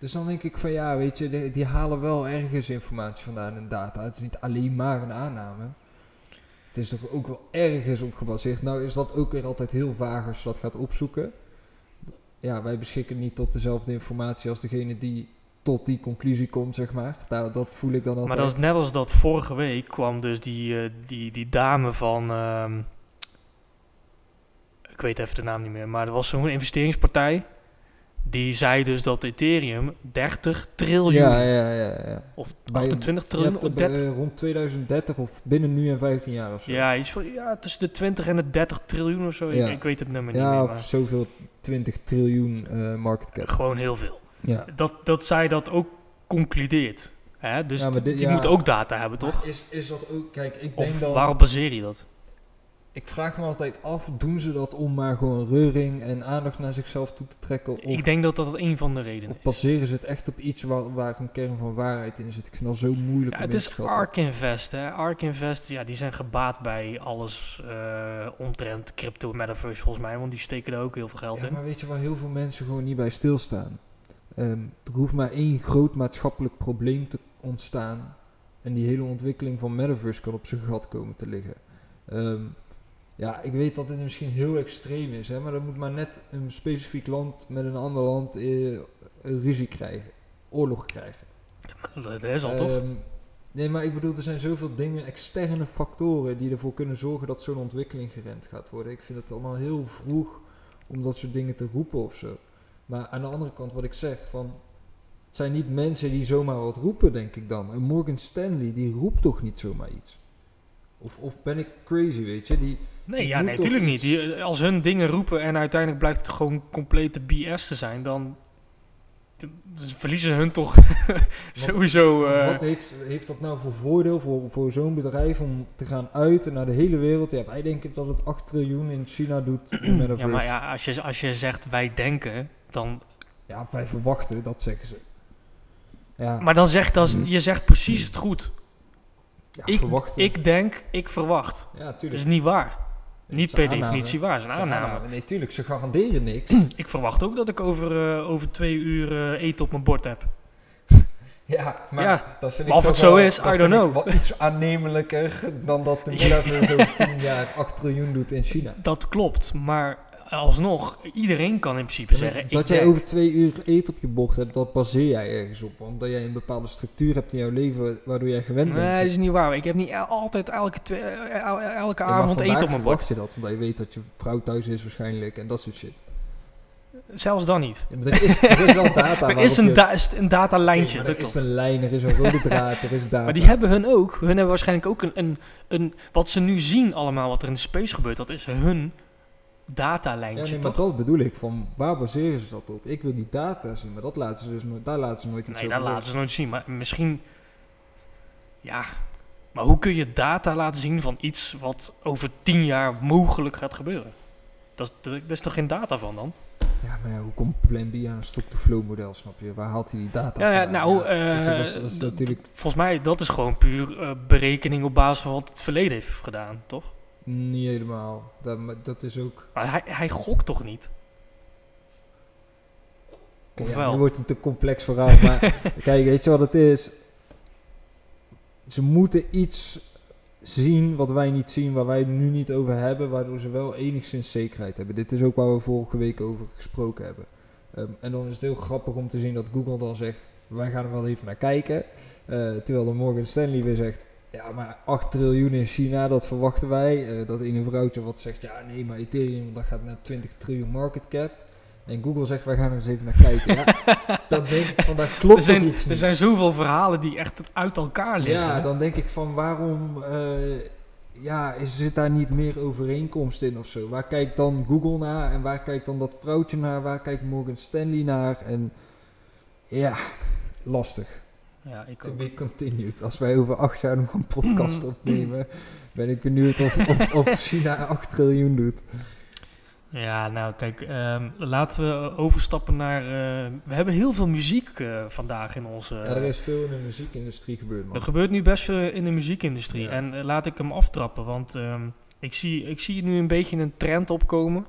Dus dan denk ik van ja, weet je, die, die halen wel ergens informatie vandaan en data. Het is niet alleen maar een aanname. Het is toch ook wel ergens op gebaseerd. Nou is dat ook weer altijd heel vaag als je dat gaat opzoeken. Ja, wij beschikken niet tot dezelfde informatie als degene die tot die conclusie komt, zeg maar. Daar, dat voel ik dan altijd. Maar dat is net als dat vorige week kwam dus die, eh, die, die dame van... ehm, ik weet even de naam niet meer, maar er was zo'n investeringspartij. Die zei dus dat Ethereum 30 triljoen Ja, ja, ja. ja. of Bij- 28 Je triljoen... hebt of 30 eh, rond 2030 of binnen nu en 15 jaar of zo. ja, iets van, ja, tussen de 20 en de 30 triljoen of zo. Ja. Ik, ik weet het nummer niet Ja, meer, of maar zoveel 20 triljoen eh market cap. gewoon heel veel. Ja. Dat, dat zij dat ook concludeert. Hè? Dus Ja, dit- die ja. moet ook data hebben, toch? Is, is dat ook, kijk, ik denk Of dan, waarop baseer je dat? Ik vraag me altijd af, doen ze dat om maar gewoon reuring en aandacht naar zichzelf toe te trekken? Of, ik denk dat dat een van de redenen of is. baseren ze het echt op iets waar, waar een kern van waarheid in zit? Ik vind dat zo moeilijk Ja, om het is. ARK Invest. Hè. ARK Invest, ja, die zijn gebaat bij alles eh omtrent crypto metaverse volgens mij, want die steken er ook heel veel geld Ja, in. maar weet je waar heel veel mensen gewoon niet bij stilstaan? Ehm, er hoeft maar één groot maatschappelijk probleem te ontstaan. En die hele ontwikkeling van metaverse kan op zijn gat komen te liggen. Ehm, ja, ik weet dat dit misschien heel extreem is, hè, maar dan moet maar net een specifiek land met een ander land eh, een ruzie krijgen. Oorlog krijgen. Dat is al toch? Ehm, nee, maar ik bedoel, er zijn zoveel dingen, externe factoren, die ervoor kunnen zorgen dat zo'n ontwikkeling geremd gaat worden. Ik vind het allemaal heel vroeg om dat soort dingen te roepen of zo. Maar aan de andere kant, wat ik zeg, van Het zijn niet mensen die zomaar wat roepen, denk ik dan. En Morgan Stanley, die roept toch niet zomaar iets? Of, of ben ik crazy, weet je? Die, Nee, Ik ja, nee, natuurlijk niet. Die, als hun dingen roepen en uiteindelijk blijkt het gewoon complete BS te zijn, dan dus verliezen hun toch sowieso. want eh, wat heeft, heeft dat nou voor voordeel voor, voor zo'n bedrijf om te gaan uit naar de hele wereld? Ja, wij denken dat het 8 triljoen in China doet. in ja, maar ja, als je, als je zegt wij denken, dan. Ja, wij verwachten, dat zeggen ze. Ja, Maar dan zegt dat, je zegt precies het goed. ja, Ik, verwachten. ik denk, ik verwacht. ja, Dat is niet waar. Niet per aanname. definitie waar, een aanname. aanname. Nee, tuurlijk, ze garanderen niks. Ik verwacht ook dat ik over, eh, over twee uur eh, eten op mijn bord heb. Ja, maar Ja, dat vind maar of het zo wel- is, I don't know. wel iets aannemelijker dan dat de metaverse over 10 jaar 8 triljoen doet in China. Dat klopt, maar alsnog, iedereen kan in principe zeggen. dat jij over twee uur eten op je bord hebt, dat baseer jij ergens op. Omdat jij een bepaalde structuur hebt in jouw leven waardoor jij gewend bent. Nee, dat is niet waar. Ik heb niet altijd elke, twee, eh, el- elke avond eten op mijn bord. je dat, omdat je weet dat je vrouw thuis is waarschijnlijk en dat soort shit. Zelfs dan niet. Ja, maar er, is, er is wel data Er is een, da is een datalijntje, er is een lijn, er is een rode draad, er is data. Maar die hebben hun ook. Hun hebben waarschijnlijk ook een, een, een... Wat ze nu zien allemaal, wat er in de space gebeurt, dat is hun Ja, datalijntje, nee, maar toch? dat bedoel ik. Van waar baseren ze dat op? Ik wil die data zien, maar dat laten ze dus nooit, daar laten ze nooit iets Nee, over dat laten ze nooit zien. Maar misschien... Ja... Maar hoe kun je data laten zien van iets wat over tien jaar mogelijk gaat gebeuren? Dat, is- dat is toch geen data van dan? Ja, maar ja, hoe komt Plan B aan een stock-to-flow model, snap je? Waar haalt hij die data Ja, ja, vandaan? nou, eh, dat is, dat is natuurlijk Volgens mij, dat is gewoon puur eh, berekening op basis van wat het verleden heeft gedaan, toch? Niet helemaal. Dat, dat is ook... Maar hij, hij gokt toch niet? Kijk, Of ja, wel? nu wordt het een te complex verhaal, maar kijk, weet je wat het is? Ze moeten iets zien wat wij niet zien, waar wij het nu niet over hebben, waardoor ze wel enigszins zekerheid hebben. Dit is ook waar we vorige week over gesproken hebben. Ehm, en dan is het heel grappig om te zien dat Google dan zegt, wij gaan er wel even naar kijken. Eh, terwijl de Morgan Stanley weer zegt, ja maar 8 triljoen in China, dat verwachten wij. Eh, dat ene vrouwtje wat zegt, ja nee, maar Ethereum dat gaat naar 20 triljoen market cap. En Google zegt, wij gaan er eens even naar kijken. Ja, dan denk ik van, daar klopt er, zijn, iets er niet. zijn zoveel verhalen die echt uit elkaar liggen. Ja, dan denk ik van, waarom eh, ja, is, zit daar niet meer overeenkomst in of zo? Waar kijkt dan Google naar en waar kijkt dan dat vrouwtje naar? Waar kijkt Morgan Stanley naar? En ja, lastig. Ja, ik To ook. be continued. Als wij over acht jaar nog een podcast opnemen, ben ik benieuwd of, of, of China 8 triljoen doet. Ja, nou kijk, ehm, laten we overstappen naar... eh, we hebben heel veel muziek eh, vandaag in onze... ja, er is veel in de muziekindustrie gebeurd, man. Er gebeurt nu best veel in de muziekindustrie. Ja. En eh, laat ik hem aftrappen, want ehm, ik, zie, ik zie nu een beetje een trend opkomen.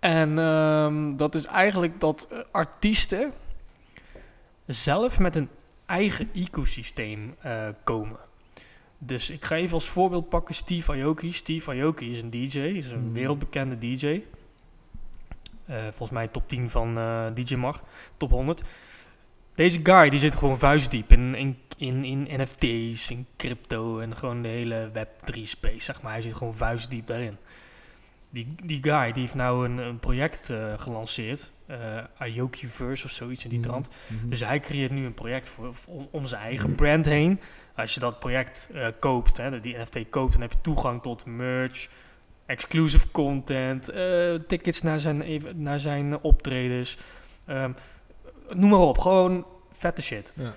En ehm, dat is eigenlijk dat artiesten zelf met een eigen ecosysteem eh, komen. Dus ik ga even als voorbeeld pakken Steve Aoki. Steve Aoki is een DJ, is een Mhm. wereldbekende DJ. Eh, volgens mij top 10 van eh, DJ Mag, top 100. Deze guy die zit gewoon vuistdiep in, in, in, in NFT's, in crypto en gewoon de hele Web3 space, zeg maar. Hij zit gewoon vuistdiep daarin. Die, die guy die heeft nou een, een project eh, gelanceerd, eh Aokiverse of zoiets in die Mhm. trant. Mhm. Dus hij creëert nu een project voor, om, om zijn eigen brand heen. Als je dat project eh, koopt, hè, die NFT koopt, dan heb je toegang tot merch, exclusive content, tickets naar zijn, even- naar zijn optredens. ehm, noem maar op, gewoon vette shit. Ja.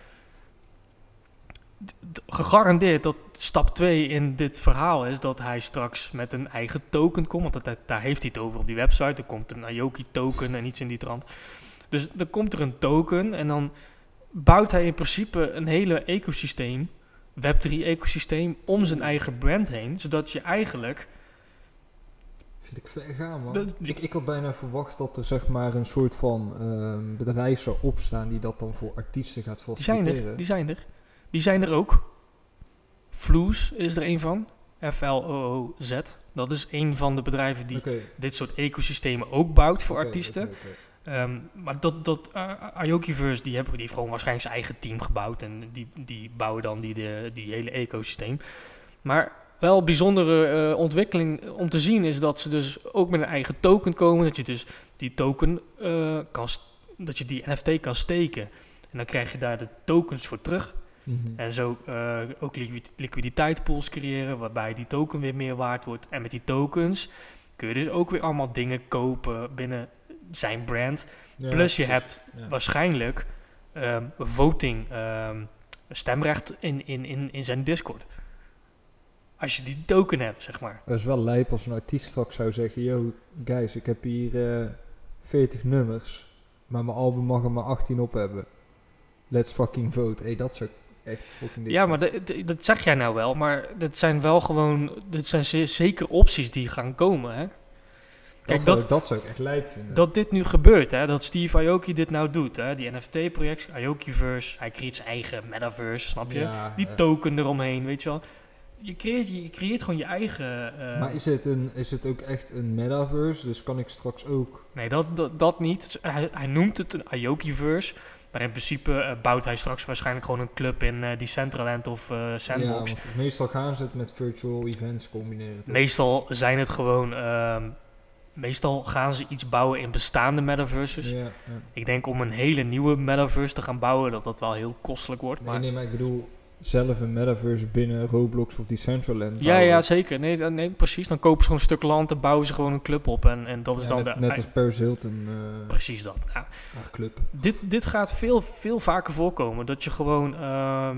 Gegarandeerd dat stap 2 in dit verhaal is dat hij straks met een eigen token komt. Want dat, daar heeft hij het over op die website. Er komt een Aoki token en iets in die trant. Dus dan komt er een token en dan bouwt hij in principe een hele ecosysteem, Web3 ecosysteem, om zijn eigen brand heen. Zodat je eigenlijk... Vind ik ver gaan, man. Dat- ik, ik had bijna verwacht dat er zeg maar een soort van ehm, bedrijf zou opstaan die dat dan voor artiesten gaat Die zijn faciliteren. er, die zijn er. Die zijn er ook. Floos is er een van. F-L-O-O-Z. Dat is een van de bedrijven die dit soort ecosystemen ook bouwt voor artiesten. Ehm, maar dat, dat uh, Aokiverse, die, hebben, die heeft gewoon waarschijnlijk zijn eigen team gebouwd. En die, die bouwen dan die, de, die hele ecosysteem. Maar wel bijzondere eh, ontwikkeling om te zien is dat ze dus ook met een eigen token komen. Dat je dus die token eh, kan, dat je die NFT kan steken. En dan krijg je daar de tokens voor terug. Mhm. En zo eh, ook liqui- liquiditeitspools creëren, waarbij die token weer meer waard wordt. En met die tokens kun je dus ook weer allemaal dingen kopen binnen zijn brand. Ja, Plus je hebt Ja. waarschijnlijk ehm, voting, ehm, stemrecht in, in, in, in zijn Discord. Als je die token hebt, zeg maar. Dat is wel lijp als een artiest straks zou zeggen: Yo, guys, ik heb hier eh 40 nummers, maar mijn album mag er maar 18 op hebben. Let's fucking vote. Hey, dat zou echt fucking dik Ja, maar dat- dat- dat zeg jij nou wel, maar dit zijn wel gewoon, dit zijn ze- zeker opties die gaan komen, hè. Kijk, dat, dat, zou, ik- dat zou ik echt lijp vinden. dat dit nu gebeurt, hè, dat Steve Aoki dit nou doet, hè, die NFT-project, Aokiverse, hij creëert zijn eigen metaverse, snap je? Ja, Die ja. token eromheen, weet je wel. Je creëert, je creëert gewoon je eigen... eh, Maar is het, een, is het ook echt een metaverse? Dus kan ik straks ook. Nee, dat, dat, dat niet. Hij, hij noemt het een Aokiverse, maar in principe eh, bouwt hij straks waarschijnlijk gewoon een club in eh Decentraland of eh, Sandbox. Ja, meestal gaan ze het met virtual events combineren. toch? Meestal zijn het gewoon... ehm, meestal gaan ze iets bouwen in bestaande metaverses. Ja, ja. Ik denk om een hele nieuwe metaverse te gaan bouwen, dat dat wel heel kostelijk wordt. Nee, Maar nee, maar ik bedoel zelf een metaverse binnen Roblox of Decentraland. ja, ja, zeker. Nee, dan- nee, precies. Dan kopen ze gewoon een stuk land en bouwen ze gewoon een club op. En, en dat is Ja, dan net, de... net als Paris Hilton eh, Precies dat. Nou, club. dit, dit gaat veel, veel vaker voorkomen. Dat je gewoon. ehm,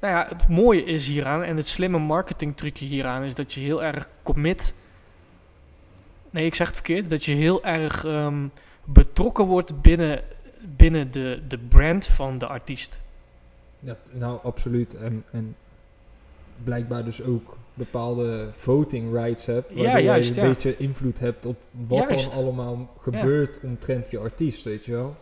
nou ja, het mooie is hieraan en het slimme marketing trucje hieraan is dat je heel erg commit. Nee, ik zeg het verkeerd. Dat je heel erg ehm, betrokken wordt binnen, binnen de, de brand van de artiest. Ja, nou, absoluut. En, en blijkbaar dus ook bepaalde voting rights hebt. Ja, Waardoor juist, je een ja. beetje invloed hebt op wat Juist. dan allemaal gebeurt omtrent die artiest, weet je wel.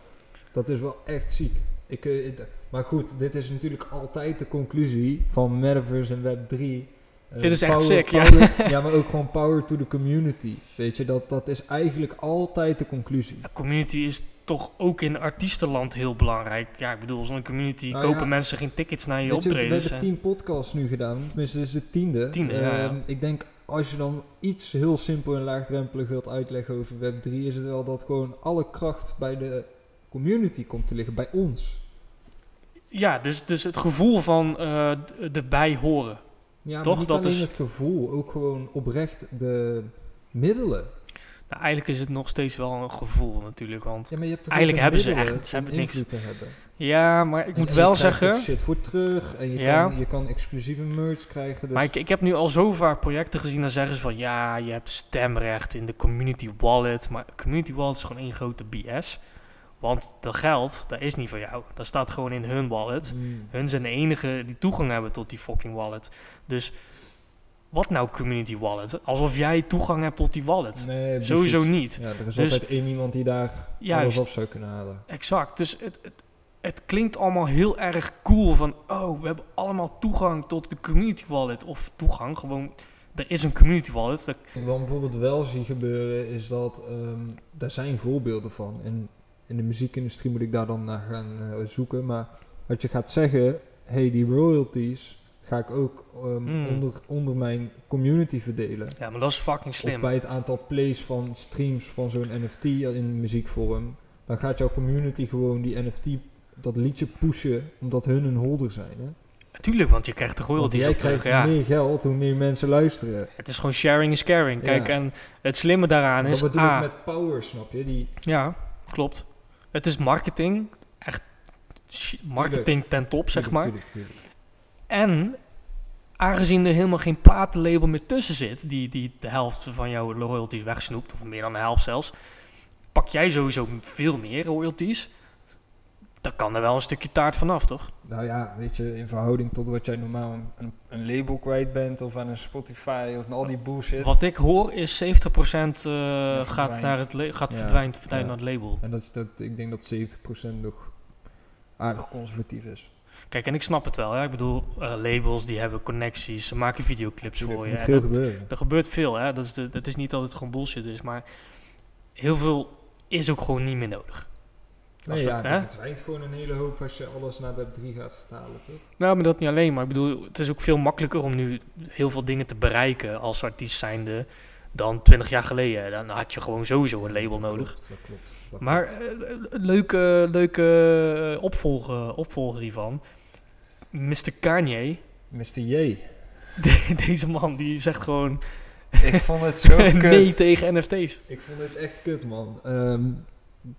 Dat is wel echt ziek. Ik, eh, maar goed, dit is natuurlijk altijd de conclusie van Metaverse en Web 3. Eh, Dit is echt power- sick, ja. ja. maar ook gewoon power to the community. Weet je, dat, dat is eigenlijk altijd de conclusie. De community is toch ook in artiestenland heel belangrijk. Ja, ik bedoel, zonder community Nou kopen ja. mensen geen tickets naar je Weet je, we optredens. hebben en- tien podcasts nu gedaan. Tenminste, dit is de tiende. Tiende, ja. Ehm, Ik denk, als je dan iets heel simpel en laagdrempelig wilt uitleggen over Web3... is het wel dat gewoon alle kracht bij de community komt te liggen. Bij ons. Ja, dus, dus het gevoel van eh, d- erbij horen. Ja, Toch, niet dat alleen is- het gevoel. Ook gewoon oprecht de middelen. Nou, eigenlijk is het nog steeds wel een gevoel natuurlijk. Want Ja, Eigenlijk hebben ze echt- ze hebben niks. te hebben. ja, maar ik En- moet en wel je zeggen. shit voor terug. En je, Ja. kan, je kan exclusieve merch krijgen. Dus Maar ik, ik heb nu al zo vaak projecten gezien. Dan zeggen ze van ja, je hebt stemrecht in de community wallet. Maar community wallet is gewoon één grote BS. Want dat geld, dat is niet van jou. Dat staat gewoon in hun wallet. Mm. Hun zijn de enige die toegang hebben tot die fucking wallet. Dus wat nou community wallet? Alsof jij toegang hebt tot die wallet. Nee, Sowieso precies. niet. Ja, er is Dus- altijd één iemand die daar Juist. alles af zou kunnen halen. Exact. Dus het, het, het klinkt allemaal heel erg cool van, oh, we hebben allemaal toegang tot de community wallet. Of toegang, gewoon, er is een community wallet. Dat- Wat bijvoorbeeld wel zie gebeuren is dat, em daar zijn voorbeelden van. En in de muziekindustrie moet ik daar dan naar gaan eh, zoeken. Maar wat je gaat zeggen, hey, die royalties ga ik ook ehm, Mm. onder, onder mijn community verdelen. ja, maar dat is fucking Of slim. bij het aantal plays van streams van zo'n NFT in muziekvorm. Dan gaat jouw community gewoon die NFT, dat liedje pushen, omdat hun een holder zijn. Hè? Tuurlijk, want je krijgt de royalties op terug. krijgt Ja. meer geld hoe meer mensen luisteren. Het is gewoon sharing is caring. Kijk, Ja. en het slimme daaraan Dat is, bedoel ah, ik met power, snap je? Die, ja, klopt. Het is marketing, echt marketing ten top, zeg maar. Tuurlijk. En aangezien er helemaal geen platenlabel meer tussen zit, die, die de helft van jouw royalties wegsnoept, of meer dan de helft zelfs, pak jij sowieso veel meer royalties. Dan kan er wel een stukje taart vanaf, toch? Nou ja, weet je, in verhouding tot wat jij normaal een, een, label kwijt bent of aan een Spotify of al die bullshit. Wat ik hoor is 70% eh, gaat, verdwijnt. naar het gaat Ja, verdwijnt, verdwijnt ja. naar het label. En dat is dat, ik denk dat 70% nog aardig conservatief is. Kijk, en ik snap het wel. Hè? Ik bedoel, eh, labels die hebben connecties, ze maken videoclips voor je. veel dat- gebeuren. Er gebeurt veel, hè? Dat, is de, dat is niet dat het gewoon bullshit is, maar heel veel is ook gewoon niet meer nodig. Als Nee, we ja, het- hè? verdwijnt gewoon een hele hoop als je alles naar Web 3 gaat vertalen, toch? Nou, maar dat niet alleen, maar ik bedoel, het is ook veel makkelijker om nu heel veel dingen te bereiken als artiest zijnde. dan 20 jaar geleden. Dan had je gewoon sowieso een label nodig. Klopt, dat klopt. dat Maar klopt. Eh, een leuke, leuke eh, opvolger, opvolger hiervan. Mr. Kanye. Mr. J. De- deze man die zegt gewoon Ik vond het zo kut. nee tegen NFT's. Ik vond het echt kut, man. Ehm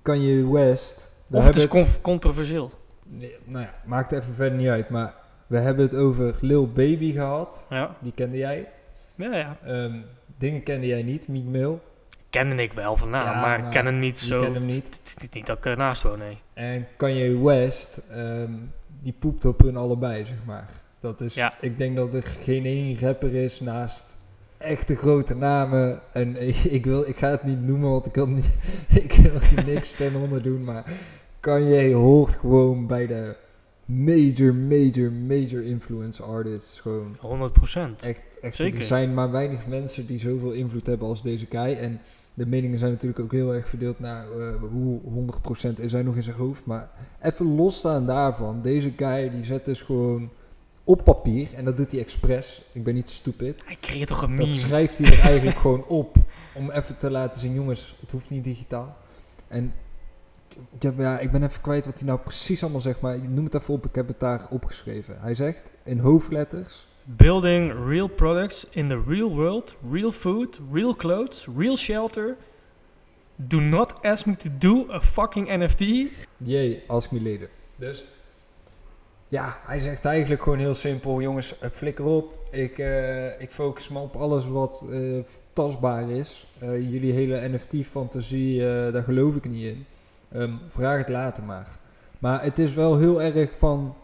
Kanye West. we Of het is controversieel. Nee, nou ja, maakt even verder niet uit. Maar we hebben het over Lil Baby gehad. Ja, Die kende jij. ja, ja. Ehm, dingen kende jij niet, Meek Mill. Kende ik wel van naam, Ja, maar, maar ken hem niet zo. kende hem niet. Het is niet, dat ik ernaast woon, nee. En Kanye West, ehm, die poept op hun allebei, zeg maar. Dat is, Ja. ik denk dat er geen één rapper is naast echte grote namen. En ik, ik wil, ik ga het niet noemen, want ik wil, niet, ik wil niks ten onder doen. Maar Kanye hoort gewoon bij de major, major, major influence artists. Gewoon 100 procent. echt, echt Zeker. er zijn maar weinig mensen die zoveel invloed hebben als deze guy. En de meningen zijn natuurlijk ook heel erg verdeeld naar eh, hoe 100% is hij nog in zijn hoofd. Maar even losstaan daarvan, deze guy die zet dus gewoon op papier, en dat doet hij expres, ik ben niet stupid, Hij creëert toch een dat meme. schrijft hij er eigenlijk gewoon op om even te laten zien, jongens, het hoeft niet digitaal. En ja, ja, ik ben even kwijt wat hij nou precies allemaal zegt, maar noem het even op, ik heb het daar opgeschreven. Hij zegt in hoofdletters, Building real products in the real world, real food, real clothes, real shelter. Do not ask me to do a fucking NFT. Jee, ask me later. Dus ja, hij zegt eigenlijk gewoon heel simpel: jongens, eh, flikker op. Ik, eh, ik focus me op alles wat eh, tastbaar is. Eh, jullie hele NFT-fantasie, eh, daar geloof ik niet in. Ehm, vraag het later maar. Maar het is wel heel erg van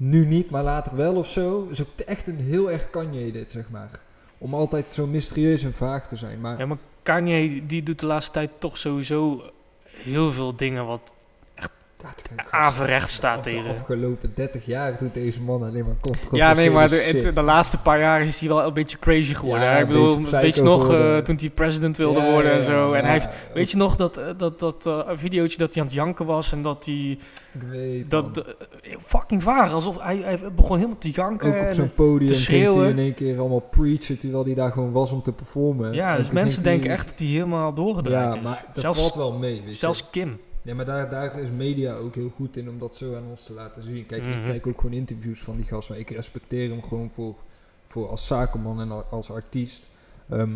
nu niet, maar later wel of zo. Is ook echt een heel erg Kanye dit, zeg maar. Om altijd zo mysterieus en vaag te zijn. Maar Ja, maar Kanye die doet de laatste tijd toch sowieso heel veel dingen wat Ja, averechts staat de tegen. afgelopen 30 jaar doet deze man alleen maar controversiële Ja, nee, maar de, het- de laatste paar jaar is hij wel een beetje crazy geworden. Ja, ik een bedoel, beetje weet je nog, eh, toen hij president wilde Ja, worden en ja, zo. En ja, hij heeft, weet je nog dat, eh, dat, dat eh, videootje dat hij aan het janken was en dat hij, ik weet, dat, man. fucking vaag, alsof hij, hij begon helemaal te janken. ook op en- zo'n podium te ging hij schreeuwen. in één keer allemaal preachen terwijl hij daar gewoon was om te performen. ja, En dus mensen hij- denken echt dat hij helemaal doorgedraaid Ja, is. maar dat zelfs, valt wel mee, weet zelfs je. Kim. Ja, maar daar, daar is media ook heel goed in om dat zo aan ons te laten zien. Kijk, Mhm. ik kijk ook gewoon interviews van die gast, maar ik respecteer hem gewoon voor, voor als zakenman en al- als artiest. Ehm,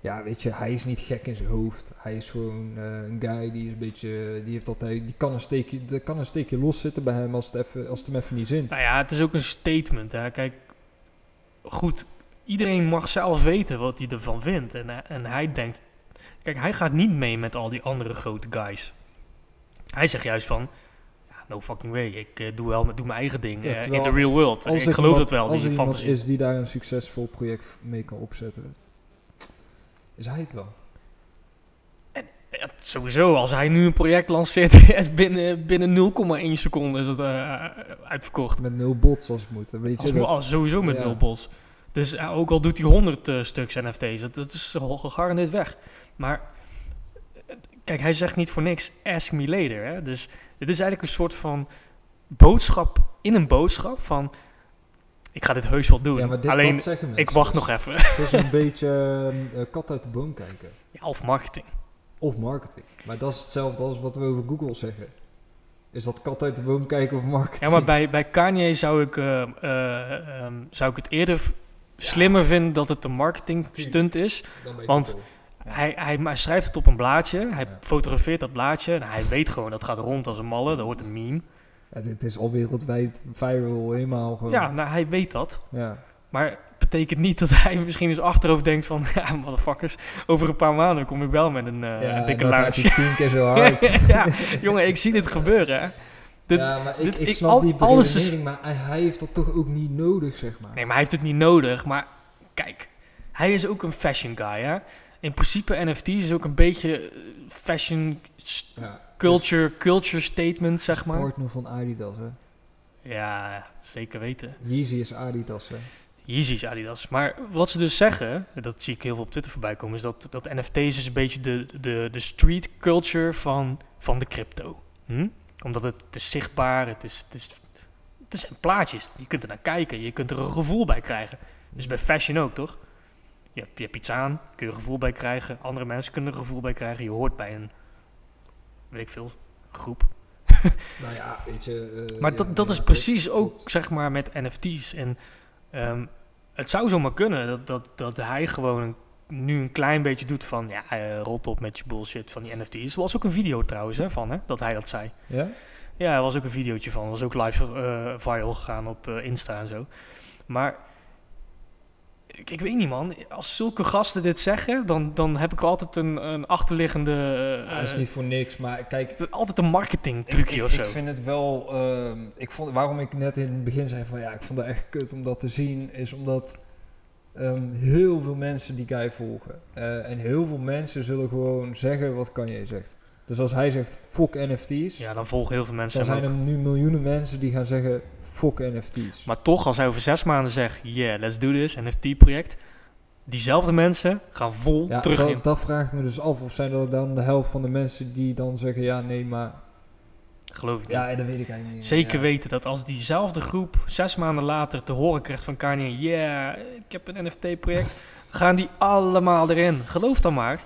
ja, weet je, hij is niet gek in zijn hoofd. Hij is gewoon eh, een guy die is een beetje, die heeft altijd, die kan een steekje, er kan een steekje los zitten bij hem als het, even, als het hem even niet zint. Nou ja, het is ook een statement. Hè. Kijk, goed, iedereen mag zelf weten wat hij ervan vindt. En, hij- en hij denkt, kijk, hij gaat niet mee met al die andere grote guys. Hij zegt juist van, no fucking way, ik eh, doe wel doe mijn eigen ding Ja, eh, in the real world. Als ik geloof iemand- dat wel, Als die iemand fantasie. is die daar een succesvol project mee kan opzetten, is hij het wel. Ja, sowieso, als hij nu een project lanceert, is binnen, binnen 0,1 seconde is het eh, uitverkocht. Met nul bots als het moet. dan Weet je, Als, dat, als sowieso met ja. nul bots. Dus ook al doet hij 100 eh, stuks NFT's, dat, dat is al gegarandeerd weg. Maar eh, kijk, hij zegt niet voor niks, ask me later. Hè? Dus dit is eigenlijk een soort van boodschap in een boodschap van, ik ga dit heus wel doen. ja, Alleen, dat ik wacht dus. nog even. Het is een beetje ehm, eh, kat uit de boom kijken. Ja, of marketing. Of marketing. Maar dat is hetzelfde als wat we over Google zeggen. Is dat kat uit de boom kijken of marketing? Ja, maar bij, bij Kanye zou ik, eh, eh, ehm, zou ik het eerder slimmer vinden dat het een marketing stunt is. Want- Google. Hij, hij, hij schrijft het op een blaadje, hij fotografeert dat blaadje en hij weet gewoon dat gaat rond als een malle, dat wordt een meme. Ja, dit is al wereldwijd viral, helemaal gewoon. Ja, nou hij weet dat, Ja. maar betekent niet dat hij misschien zijn achterhoofd denkt van, ja motherfuckers, over een paar maanden kom ik wel met een, eh, Ja, een dikke tien keer zo hard. ja, jongen, ik zie dit gebeuren. Dit- ja, maar ik, dit- ik ik- snap al- die alles is- maar hij, hij heeft dat toch ook niet nodig, zeg maar. Nee, maar hij heeft het niet nodig. Maar kijk, hij is ook een fashion guy, hè. In principe NFT's is ook een beetje eh, fashion s- Ja. culture, culture statement, zeg maar. Partner van Adidas, hè. Ja, zeker weten. Yeezy is Adidas, hè. Yeezys, Adidas. Maar wat ze dus zeggen, en dat zie ik heel veel op Twitter voorbij komen, is dat, dat NFT's is een beetje de, de, de street culture van, van de crypto. Hm? Omdat het, het is zichtbaar, het is, het, is, het zijn plaatjes. Je kunt er naar kijken, je kunt er een gevoel bij krijgen. Dus bij fashion ook, toch? Je hebt, je hebt iets aan, kun je gevoel bij krijgen. Andere mensen kunnen er gevoel bij krijgen. Je hoort bij een, weet ik veel, groep. Nou ja, weet je... eh, Maar ja, dat, dat ja, is precies ook, zeg maar, met NFT's. En ehm, het zou zomaar kunnen dat, dat, dat hij gewoon een- nu een klein beetje doet van... Ja, eh, rot op met je bullshit van die NFT's. Er was ook een video trouwens hè, van, hè, dat hij dat zei. Ja? Ja, er was ook een videootje van. Er was ook live eh, viral gegaan op Insta en zo. Maar ik, ik weet niet, man. Als zulke gasten dit zeggen, dan, dan heb ik altijd een, een achterliggende... eh, Hij is niet voor niks, maar kijk... het is altijd een marketing trucje ik, of zo. ik vind het wel... ehm, ik vond, waarom ik net in het begin zei van... Ja, ik vond het echt kut om dat te zien. Is omdat ehm, heel veel mensen die guy volgen. Eh, en heel veel mensen zullen gewoon zeggen wat Kanye zegt. Dus als hij zegt, fuck NFT's... Ja, dan volgen heel veel mensen dan zijn er nu miljoenen mensen die gaan zeggen, fuck NFT's. Maar toch, als hij over zes maanden zegt, yeah, let's do this, NFT-project. Diezelfde mensen gaan vol ja, terug in. dat, dat vraag ik me dus af. Of zijn er dan de helft van de mensen die dan zeggen, ja, nee, maar... Geloof ik niet. Ja, dat weet ik eigenlijk niet. Zeker ja. weten dat als diezelfde groep zes maanden later te horen krijgt van Kanye, yeah, ik heb een NFT-project, gaan die allemaal erin. Geloof dan maar.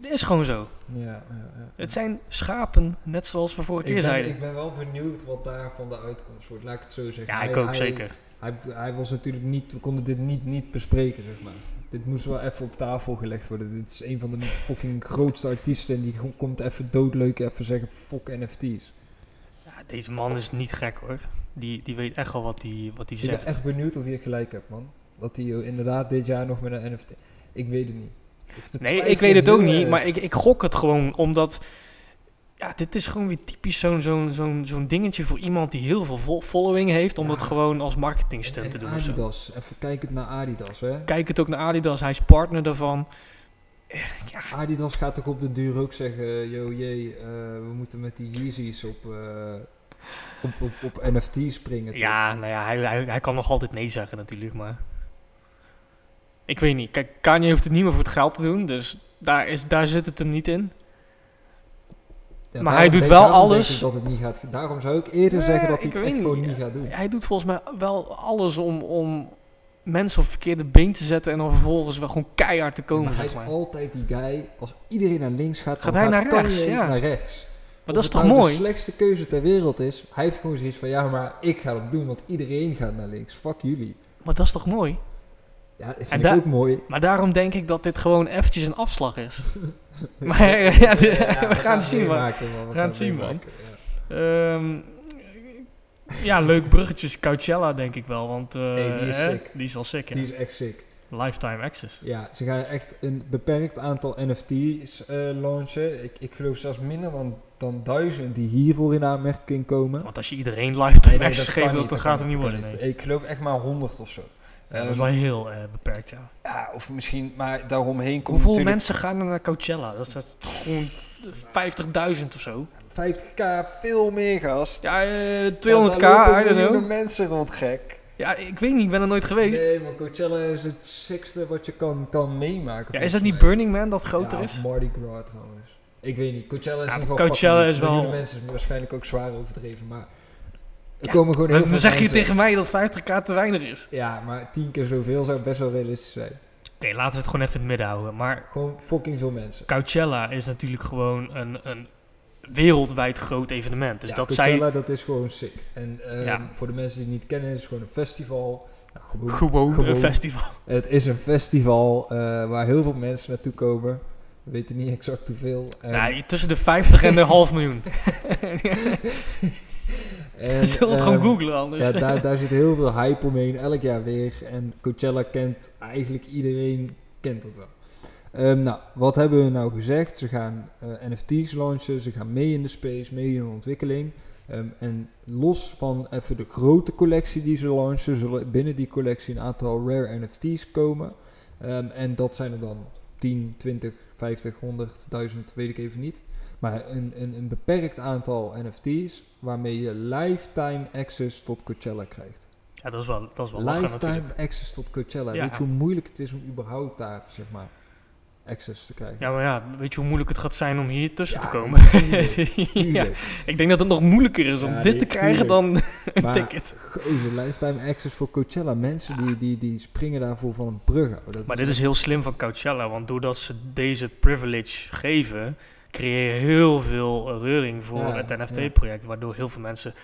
Het is gewoon zo. Ja, ja, ja. Het zijn schapen, net zoals we vorige ik, keer ben, zeiden. ik ben wel benieuwd wat daar van de uitkomst wordt. Laat ik het zo zeggen. ja, Hij- ik ook hij- zeker. Hij, hij was natuurlijk niet, we konden dit niet, niet bespreken, zeg maar. Dit moest wel even op tafel gelegd worden. Dit is een van de fucking grootste artiesten en die komt even doodleuk even zeggen fuck NFT's. Ja, deze man is niet gek hoor. Die, die weet echt wel wat hij wat die Ik ben zegt. echt benieuwd of je gelijk hebt, man. Dat hij inderdaad dit jaar nog met een NFT... Ik weet het niet. Nee, ik weet het ook niet, maar ik, ik gok het gewoon omdat. Ja, dit is gewoon weer typisch zo'n zo'n zo'n zo'n dingetje voor iemand die heel veel following heeft, om Ja. dat gewoon als marketingstunt en te doen. zo. Adidas, even kijkend naar Adidas, hè. Kijk het ook naar Adidas, hij is partner daarvan. Eh, Ja, Adidas gaat toch op de duur ook zeggen, yo jee, eh, we moeten met die Yeezys op, eh, op, op, op NFT springen. toch? ja nou ja, hij, hij, hij kan nog altijd nee zeggen natuurlijk, maar... Ik weet niet. Kijk, Kanye hoeft het niet meer voor het geld te doen, dus daar, is, daar zit het hem niet in. Ja, maar hij doet wel alles- dat het niet gaat. Daarom zou ik eerder Nee, zeggen dat hij het echt gewoon niet. gaat doen. Hij doet volgens mij wel alles om, om mensen op het verkeerde been te zetten en dan vervolgens wel gewoon keihard te komen, maar hij zeg is altijd die guy, als iedereen naar links gaat, Gaat dan hij naar Kanye rechts, ja. naar rechts. Maar dat is het toch nou mooi? de slechtste keuze ter wereld is, hij heeft gewoon zoiets van, ja maar ik ga dat doen, want iedereen gaat naar links. Fuck jullie. Maar dat is toch mooi? Ja, dat vind En ik daar- ook mooi. Maar daarom denk ik dat dit gewoon eventjes een afslag is. maar ja, de- Ja, we gaan het zien, man. We gaan het zien, man. ja. Ja, leuk bruggetjes Coachella denk ik wel, want eh, Hey, die is hè, die is wel sick. Die is echt sick. Lifetime access. Ja, ze gaan echt een beperkt aantal NFT's eh, launchen. Ik, ik geloof zelfs minder dan, dan duizend die hiervoor in aanmerking komen. Want als je iedereen lifetime Nee, access dat geeft, dan niet, dat gaat het niet worden, nee. Ik geloof echt maar 100 of zo. Dat is Ehm, wel heel eh, beperkt, ja. ja, of misschien, maar daaromheen komt Hoeveel natuurlijk mensen gaan er naar Coachella? Dat is, dat is gewoon 50.000 of zo. 50k, veel meer gast. Ja, eh, Ja, 200k, daar lopen I don't know. mensen rond gek. Ja, ik weet niet, ik ben er nooit geweest. Nee, maar Coachella is het sixte wat je kan, kan meemaken. Ja, is dat niet mij. Burning Man dat groter ja, is? of Mardi Gras trouwens. Ik weet niet. Coachella is Ja, ieder geval Coachella is wel- mensen is waarschijnlijk ook zwaar overdreven, maar er Ja, komen gewoon heel Dan veel zeg je mensen. tegen mij dat 50k te weinig is. Ja, maar tien keer zoveel zou best wel realistisch zijn. Oké, laten we het gewoon even in het midden houden. Maar Gewoon fucking veel mensen. Coachella is natuurlijk gewoon een, een wereldwijd groot evenement. Dus ja, dat Coachella, zij dat is gewoon sick. En ehm, Ja. voor de mensen die het niet kennen, is het gewoon een festival. Nou, gewoon, gewoon, gewoon. een festival. Het is een festival eh, waar heel veel mensen naartoe komen. We weten niet exact hoeveel. Ja, tussen de 50 en de half miljoen. en, het gewoon ehm, googlen anders. Ja, daar, daar zit heel veel hype omheen, elk jaar weer. En Coachella kent eigenlijk iedereen, kent het wel. Ehm, nou, wat hebben we nou gezegd? Ze gaan eh, NFT's launchen, ze gaan mee in de space, mee in de ontwikkeling. Ehm, en los van even de grote collectie die ze launchen, zullen binnen die collectie een aantal rare NFT's komen. En dat zijn er dan 10, 20, 50, 100, 1000, weet ik even niet. Maar een, een, een beperkt aantal NFT's waarmee je lifetime access tot Coachella krijgt. Ja, dat is wel, dat is wel Lifetime natuurlijk. access tot Coachella. Ja. Weet je hoe moeilijk het is om überhaupt daar, zeg maar. access te krijgen. Ja, maar ja, weet je hoe moeilijk het gaat zijn om hier tussen Ja, te komen? tuurlijk, ja, ik denk dat het nog moeilijker is om dit nee, te krijgen dan een Maar ticket. gozer, lifetime access voor Coachella. Mensen die, die, die springen daarvoor van een brug. Dat Maar dit is heel slim van Coachella, want doordat ze deze privilege geven, creëer je heel veel eh, reuring voor Ja, het. NFT-project, waardoor heel veel mensen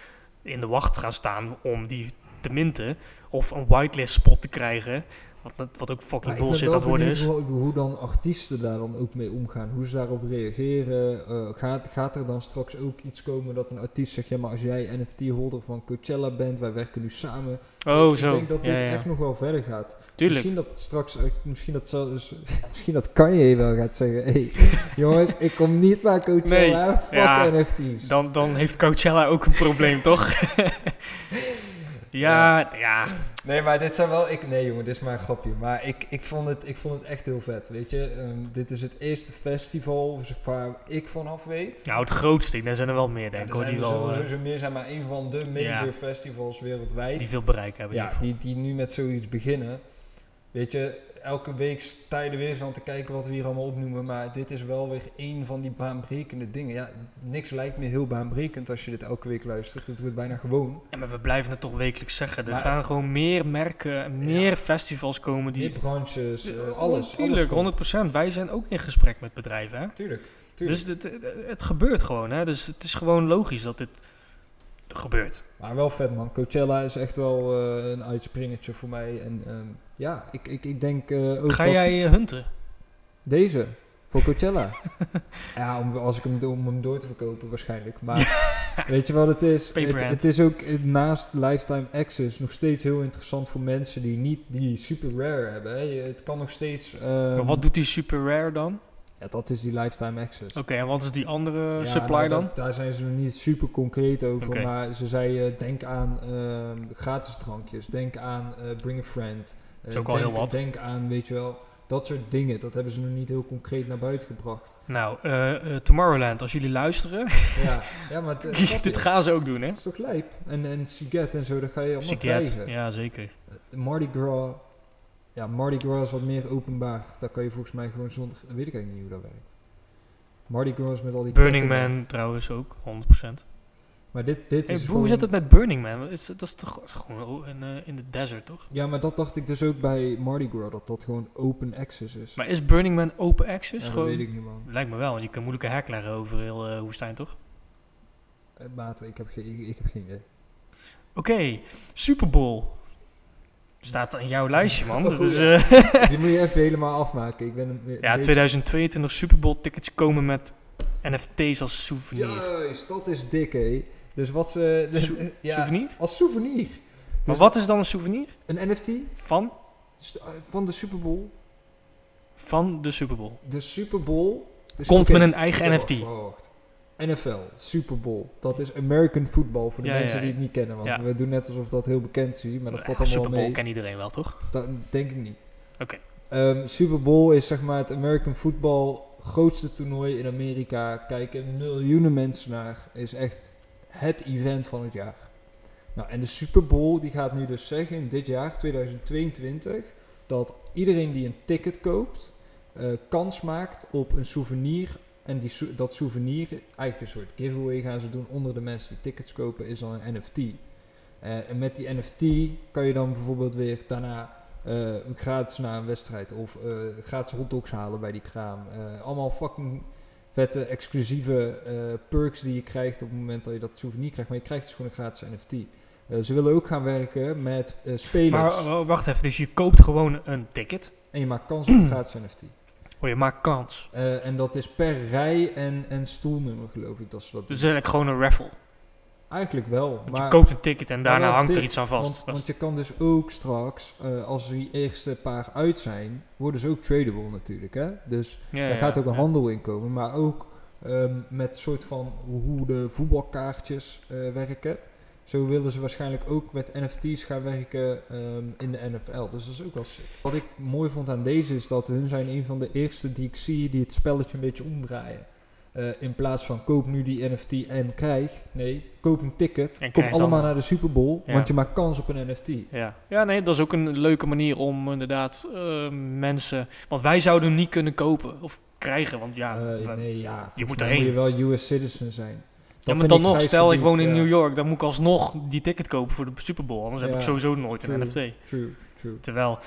in de wacht gaan staan om die te minten of een whitelist spot te krijgen, wat, wat ook fucking ik ben bullshit het worden is. Hoe, hoe dan artiesten daar dan ook mee omgaan. Hoe ze daarop reageren. Eh, gaat, gaat er dan straks ook iets komen dat een artiest zegt... Ja, maar als jij NFT-holder van Coachella bent, wij werken nu samen. Oh, ik zo. denk dat dit ja, ja. echt nog wel verder gaat. Tuurlijk. Misschien dat straks... eh, Misschien dat, zelfs, misschien dat Kanye wel gaat zeggen... Hey, jongens, ik kom niet naar Coachella. Fuck ja, NFT's. Dan, dan heeft Coachella ook een probleem, toch? ja, ja, Nee, maar dit zijn wel... Ik, nee jongen, dit is maar een grapje. Maar ik, ik, vond, het, ik vond het echt heel vet, weet je. Ehm, dit is het eerste festival waar ik vanaf weet. Nou, het grootste, daar zijn er wel meer, Ja, denk er ik, hoor, zijn die er wel zullen eh, sowieso meer zijn, maar een van de major Ja. festivals wereldwijd. die veel bereik hebben. ja, die, die nu met zoiets beginnen. Weet je, elke week sta je er weer van te kijken wat we hier allemaal opnoemen. Maar dit is wel weer een van die baanbrekende dingen. Ja, niks lijkt me heel baanbrekend als je dit elke week luistert. Het wordt bijna gewoon. Ja, maar we blijven het toch wekelijks zeggen. Er Maar- gaan gewoon meer merken, meer festivals komen die... Branches, eh, alles. Tuurlijk, alles komt. 100%. Wij zijn ook in gesprek met bedrijven, hè? Tuurlijk, tuurlijk. Dus het, gebeurt gewoon, hè? Dus het is gewoon logisch dat dit gebeurt. Maar wel vet man. Coachella is echt wel eh, een uitspringertje voor mij. En ehm, ja, ik, ik, ik denk eh, ook Ga jij eh, hunten? deze voor Coachella. ja, om, als ik hem, om hem door te verkopen waarschijnlijk. Maar weet je wat het is? Het, het is ook eh, naast lifetime access nog steeds heel interessant voor mensen die niet die super rare hebben. Hè. Je- Het kan nog steeds. ehm, maar wat doet die super rare dan? ja, dat is die lifetime access. Oké, en wat is die andere Ja, supply nou, dan? dat- daar zijn ze nog niet super concreet over. Maar ze zei, denk aan ehm, gratis drankjes. Denk aan bring a friend. Eh, Is ook al denk, heel wat. Denk aan, weet je wel, dat soort dingen. Dat hebben ze nog niet heel concreet naar buiten gebracht. Nou, eh, eh, Tomorrowland, als jullie luisteren, ja, ja, maar het, dit gaan ze ook doen, hè? Dat is toch lijp? En, en Siget en zo, dat ga je allemaal Siget, krijgen. ja zeker. Eh, Mardi Gras, ja, Mardi Gras is wat meer openbaar. Daar kan je volgens mij gewoon zonder, weet ik eigenlijk niet hoe dat werkt. Mardi Gras met al die Burning. Man trouwens ook, 100%. Maar dit, dit Hey, is hoe gewoon... zit het met Burning Man? Is, dat is toch is gewoon in, eh, in de desert, toch? Ja, maar dat dacht ik dus ook bij Mardi Gras, dat dat gewoon open access is. Maar is Burning Man open access? Ja, dat gewoon... weet ik niet, man. Lijkt me wel, want je kan moeilijk een hek leggen over heel eh woestijn, toch? Eh, Maat, ik heb, geen, ik, ik heb geen idee. Oké, Super Bowl. Staat aan jouw lijstje, man. Oh, eh, Die moet je even helemaal afmaken. Ik ben ja, beetje- 2022 Super Bowl tickets komen met NFT's als souvenir. Juist, dat is dik, hé. Dus wat ze... dus, Sou- ja, Souvenir? Als souvenir. Maar Dus wat is dan een souvenir? Een NFT Van? eh, van de Super Bowl. Van de Super Bowl. De Super Bowl... dus Komt met een eigen wacht, NFT. wacht. NFL, Super Bowl. Dat is American football voor de Ja, mensen ja, die het niet kennen. Want we doen net alsof dat heel bekend is, maar dat valt allemaal Super Bowl mee. kent iedereen wel, toch? Dat denk ik niet. Oké. Ehm, Super Bowl is zeg maar het American football grootste toernooi in Amerika. Kijken miljoenen mensen naar. Is echt het event van het jaar. Nou, en de Super Bowl die gaat nu dus zeggen dit jaar, 2022, dat iedereen die een ticket koopt, eh, kans maakt op een souvenir. En die, dat souvenir, eigenlijk een soort giveaway gaan ze doen onder de mensen die tickets kopen, is dan een NFT. Eh, en met die NFT kan je dan bijvoorbeeld weer daarna eh, gratis naar een wedstrijd of eh, gratis hotdogs halen bij die kraam. Eh, allemaal fucking vette, exclusieve perks die je krijgt op het moment dat je dat souvenir krijgt. Maar je krijgt dus gewoon een gratis NFT. Ze willen ook gaan werken met spelers. Maar wacht even, dus je koopt gewoon een ticket. en je maakt kans op een gratis NFT. Oh, je maakt kans. En dat is per rij en, en stoelnummer, geloof ik dat ze dat Dus eigenlijk gewoon een raffle. Eigenlijk wel. Want maar je koopt een ticket en daarna hangt er iets aan vast. Want, je kan dus ook straks, eh, als die eerste paar uit zijn, worden ze ook tradable natuurlijk. Hè? Dus ja, daar gaat ook een handel in komen. Maar ook ehm, met soort van hoe de voetbalkaartjes eh, werken. Zo willen ze waarschijnlijk ook met NFT's gaan werken ehm, in de NFL. Dus dat is ook wel sick. Wat ik mooi vond aan deze is dat hun zijn een van de eerste die ik zie die het spelletje een beetje omdraaien. Eh, in plaats van koop nu die NFT en krijg. Nee, koop een ticket. En Kom dan- allemaal naar de Super Bowl. Ja. Want je maakt kans op een NFT. Ja. ja, nee, dat is ook een leuke manier om inderdaad eh, mensen... Want wij zouden niet kunnen kopen of krijgen, want ja... Eh, we- nee, ja. volgens moet erheen. Moet je wel US citizen zijn. ja, maar dan nog, stel ik woon in New. York, dan moet ik alsnog die ticket kopen voor de Super Bowl. Anders heb ik sowieso nooit een. NFT. True, true, Terwijl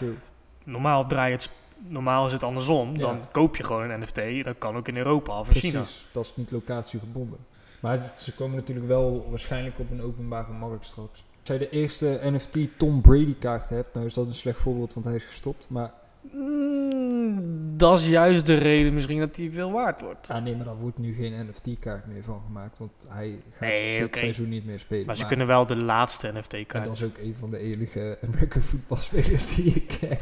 normaal draai je het... Normaal is het andersom. Ja. Dan koop je gewoon een NFT. Dat kan ook in Europa of in China. Precies, dat is niet locatiegebonden. Maar ze komen natuurlijk wel waarschijnlijk op een openbare markt straks. Als jij de eerste NFT Tom Brady kaart hebt, nou is dat een slecht voorbeeld, want hij is gestopt. Maar Mm, dat is juist de reden misschien dat hij veel waard wordt. ah, nee, maar daar wordt nu geen NFT kaart meer van gemaakt, want hij gaat Nee, dit seizoen niet meer spelen. Maar ze kunnen wel de laatste NFT-kaart. dat is ook een van de enige American voetbalspelers die ik ken.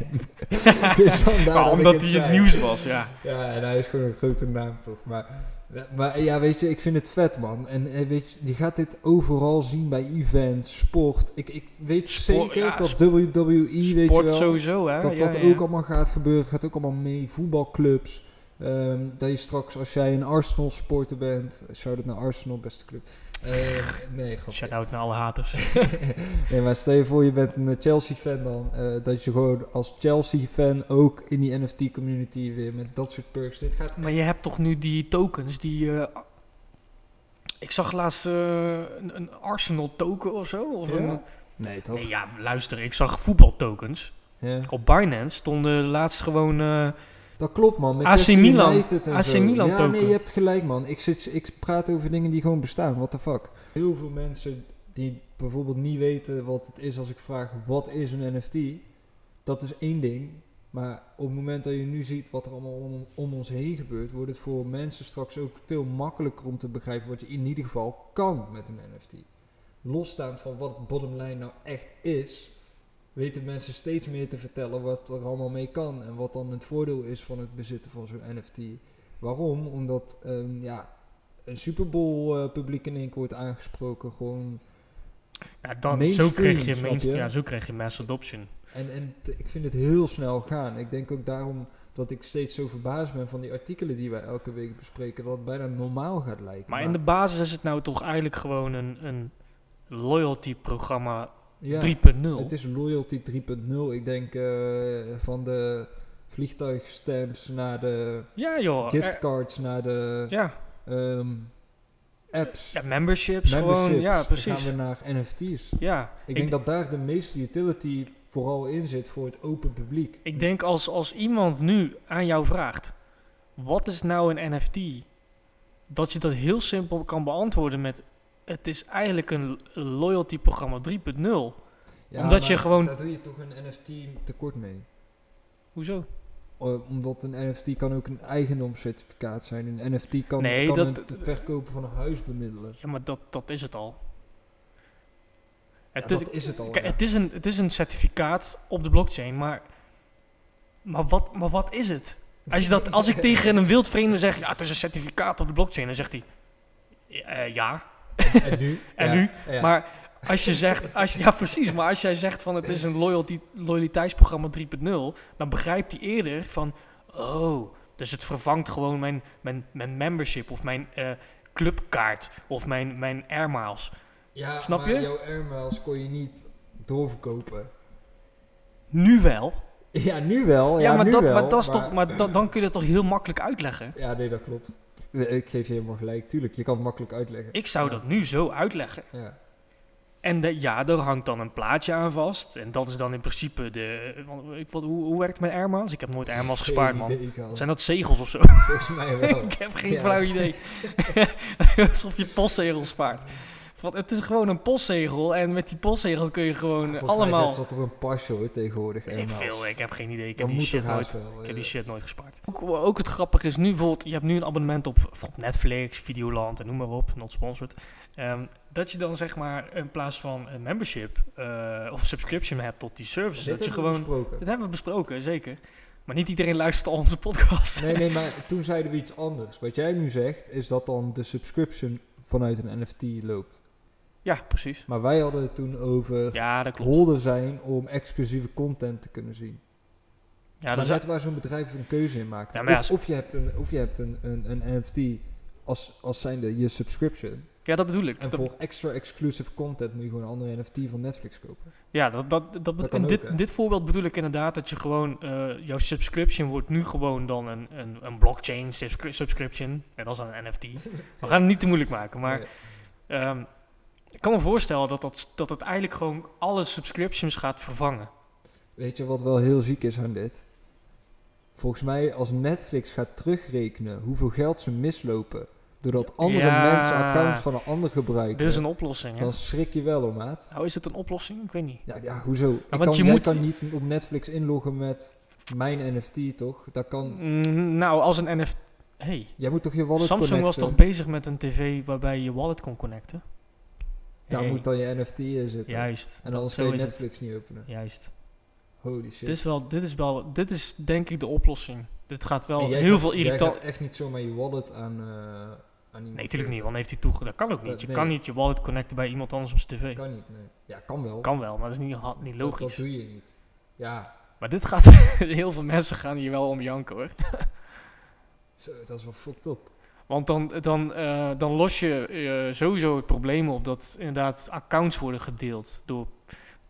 dus omdat het hij het zei. nieuws was, ja. Ja, en hij is gewoon een grote naam toch. Maar, maar ja, weet je, ik vind het vet man. En eh, weet je, je gaat dit overal zien bij events, sport. Ik, ik weet Sport, zeker ja, dat WWE, weet je Sport wel, sowieso, hè. dat ja, dat ja. ook allemaal gaat gebeuren. Gaat ook allemaal mee. Voetbalclubs. Ehm, dat je straks, als jij een Arsenal supporter bent, shout-out naar Arsenal, beste club. Eh, nee, grapje. Shout-out naar alle haters. nee, maar stel je voor, je bent een Chelsea-fan dan. eh, dat je gewoon als Chelsea-fan ook in die NFT-community weer met dat soort perks. Dit gaat Maar je hebt toch nu die tokens die... eh, ik zag laatst eh, een, een Arsenal token of zo. Of Ja? een, Nee, toch? nee, ja, luister, ik zag voetbaltokens. Ja. Op Binance stonden laatst gewoon... Dat klopt, man. Met AC Milan. AC. Milan Ja, nee, je hebt gelijk, man. Ik, zit, ik praat over dingen die gewoon bestaan. What the fuck? Heel veel mensen die bijvoorbeeld niet weten wat het is als ik vraag, wat is een NFT? Dat is één ding. Maar op het moment dat je nu ziet wat er allemaal om, om ons heen gebeurt, wordt het voor mensen straks ook veel makkelijker om te begrijpen wat je in ieder geval kan met een NFT. Losstaand van wat bottomline nou echt is, weten mensen steeds meer te vertellen wat er allemaal mee kan en wat dan het voordeel is van het bezitten van zo'n NFT. Waarom? Omdat ehm, ja, een Super Bowl eh, publiek in één keer wordt aangesproken, gewoon. ja, dan, zo, kreeg je ja, zo kreeg je mass adoption. En, en ik vind het heel snel gaan. Ik denk ook daarom dat ik steeds zo verbaasd ben van die artikelen die wij elke week bespreken, dat het bijna normaal gaat lijken. Maar in de basis is het nou toch eigenlijk gewoon een, een loyalty-programma ja, 3.0. Het is Loyalty 3.0. Ik denk eh, van de vliegtuigstamps naar de Ja joh. giftcards naar de ja, ehm, apps. ja, memberships, gewoon. memberships. Ja, Dan precies. gaan we naar NFT's. Ja, Ik, denk dat daar de meeste utility vooral in zit voor het open publiek. Ik denk als, als iemand nu aan jou vraagt, wat is nou een NFT? Dat je dat heel simpel kan beantwoorden met, het is eigenlijk een loyalty programma 3.0. Ja, Omdat je gewoon- Daar doe je toch een NFT tekort mee. Hoezo? Omdat een NFT kan ook een eigendomscertificaat zijn. Een NFT kan, Nee, kan dat- het verkopen van een huis bemiddelen. Ja, maar dat, dat is het al. Ja, Het, is, dat is het al. kijk, ja. het, is een, het is een certificaat op de blockchain, maar, maar, wat, maar wat is het? Als, je dat, als ik tegen een wildvreemde zeg, ja, het is een certificaat op de blockchain, dan zegt hij, "Eh, ja, En nu? En Ja, nu? ja. Maar als je zegt, als je, ja precies, maar als jij zegt van het is een loyalty, loyaliteitsprogramma 3.0, dan begrijpt hij eerder van, oh, dus het vervangt gewoon mijn, mijn, mijn membership of mijn eh, clubkaart of mijn, mijn air miles. Ja, Snap maar je? jouw airmiles kon je niet doorverkopen. Nu wel. Ja, nu wel. Ja, Ja, maar, nu dat, wel, maar, dat is toch, maar da- dan kun je dat toch heel makkelijk uitleggen. Ja, nee, dat klopt. Ik geef je helemaal gelijk. Tuurlijk, je kan het makkelijk uitleggen. Ik zou Ja. dat nu zo uitleggen. Ja. En de, ja, er hangt dan een plaatje aan vast. En dat is dan in principe de... Ik, wat, hoe, hoe werkt het met air miles? Ik heb nooit air miles gespaard, man. idee. Zijn dat zegels of zo? Volgens mij wel. ik heb geen Ja, flauw idee. Alsof je postzegel spaart. Want het is gewoon een postzegel en met die postzegel kun je gewoon mij allemaal... ze dat op een pasje hoor, tegenwoordig. Ik, veel, ik heb geen idee. Ik Dat heb, die shit nooit, wel, ik heb ja. die shit nooit gespaard. Ook, ook het grappige is nu bijvoorbeeld, je hebt nu een abonnement op, op Netflix, Videoland en noem maar op, not sponsored. Ehm, dat je dan zeg maar in plaats van een membership eh, of subscription hebt tot die services, Dit dat je hebben we gewoon... besproken. Dat hebben we besproken, zeker. Maar niet iedereen luistert al onze podcast. Nee, nee, maar toen zeiden we iets anders. Wat jij nu zegt, is dat dan de subscription vanuit een NFT loopt. Ja, precies. Maar wij hadden het toen over Ja, dat klopt. holder zijn om exclusieve content te kunnen zien. Ja, dat is, net waar zo'n bedrijf een keuze in maakt. Ja, of, je hebt een, of je hebt een, een, een NFT als, als zijnde je subscription. Ja, dat bedoel ik. En Dat- voor extra exclusive content moet je gewoon een andere NFT van Netflix kopen. ja, dat, dat, dat, Dat in dit, ook, dit voorbeeld bedoel ik inderdaad dat je gewoon, eh, jouw subscription wordt nu gewoon dan een, een, een blockchain subscri- subscription, net als een NFT. We gaan het niet te moeilijk maken, maar Ja. ehm, ik kan me voorstellen dat, dat, dat het eigenlijk gewoon alle subscriptions gaat vervangen. Weet je wat wel heel ziek is aan dit? Volgens mij als Netflix gaat terugrekenen hoeveel geld ze mislopen... doordat andere Ja. mensen accounts van een ander gebruiken... Dit is een oplossing, hè? dan schrik je wel, hoor, maat. Nou, is het een oplossing? Ik weet niet. Ja, ja hoezo? Ik want kan, je moet- kan niet op Netflix inloggen met mijn NFT, toch? Dat kan... Mm, nou, als een NFT... Hey, Jij moet toch je wallet Samsung was toch bezig met een tv waarbij je je wallet kon connecten? Daar Hey, moet dan je NFT in zitten. Juist. En anders kan je. Netflix niet openen. Juist. Holy shit. Dit is, wel, dit, is wel, dit is denk ik de oplossing. Dit gaat wel heel gaat- veel irritant... Gaat echt niet zomaar je wallet aan, eh aan iemand Nee, natuurlijk niet, want heeft hij toegang. Dat kan ook niet. Dat- Je nee. kan niet je wallet connecten bij iemand anders op zijn tv. Kan niet, nee. Ja, kan wel. Kan wel, maar dat is niet, niet Dat- logisch. Dat, doe je niet. Ja, Maar dit gaat... heel veel mensen gaan hier wel om janken hoor. zo, dat is wel fucked up. Want dan, dan, eh, dan los je eh, sowieso het probleem op dat inderdaad accounts worden gedeeld. Door,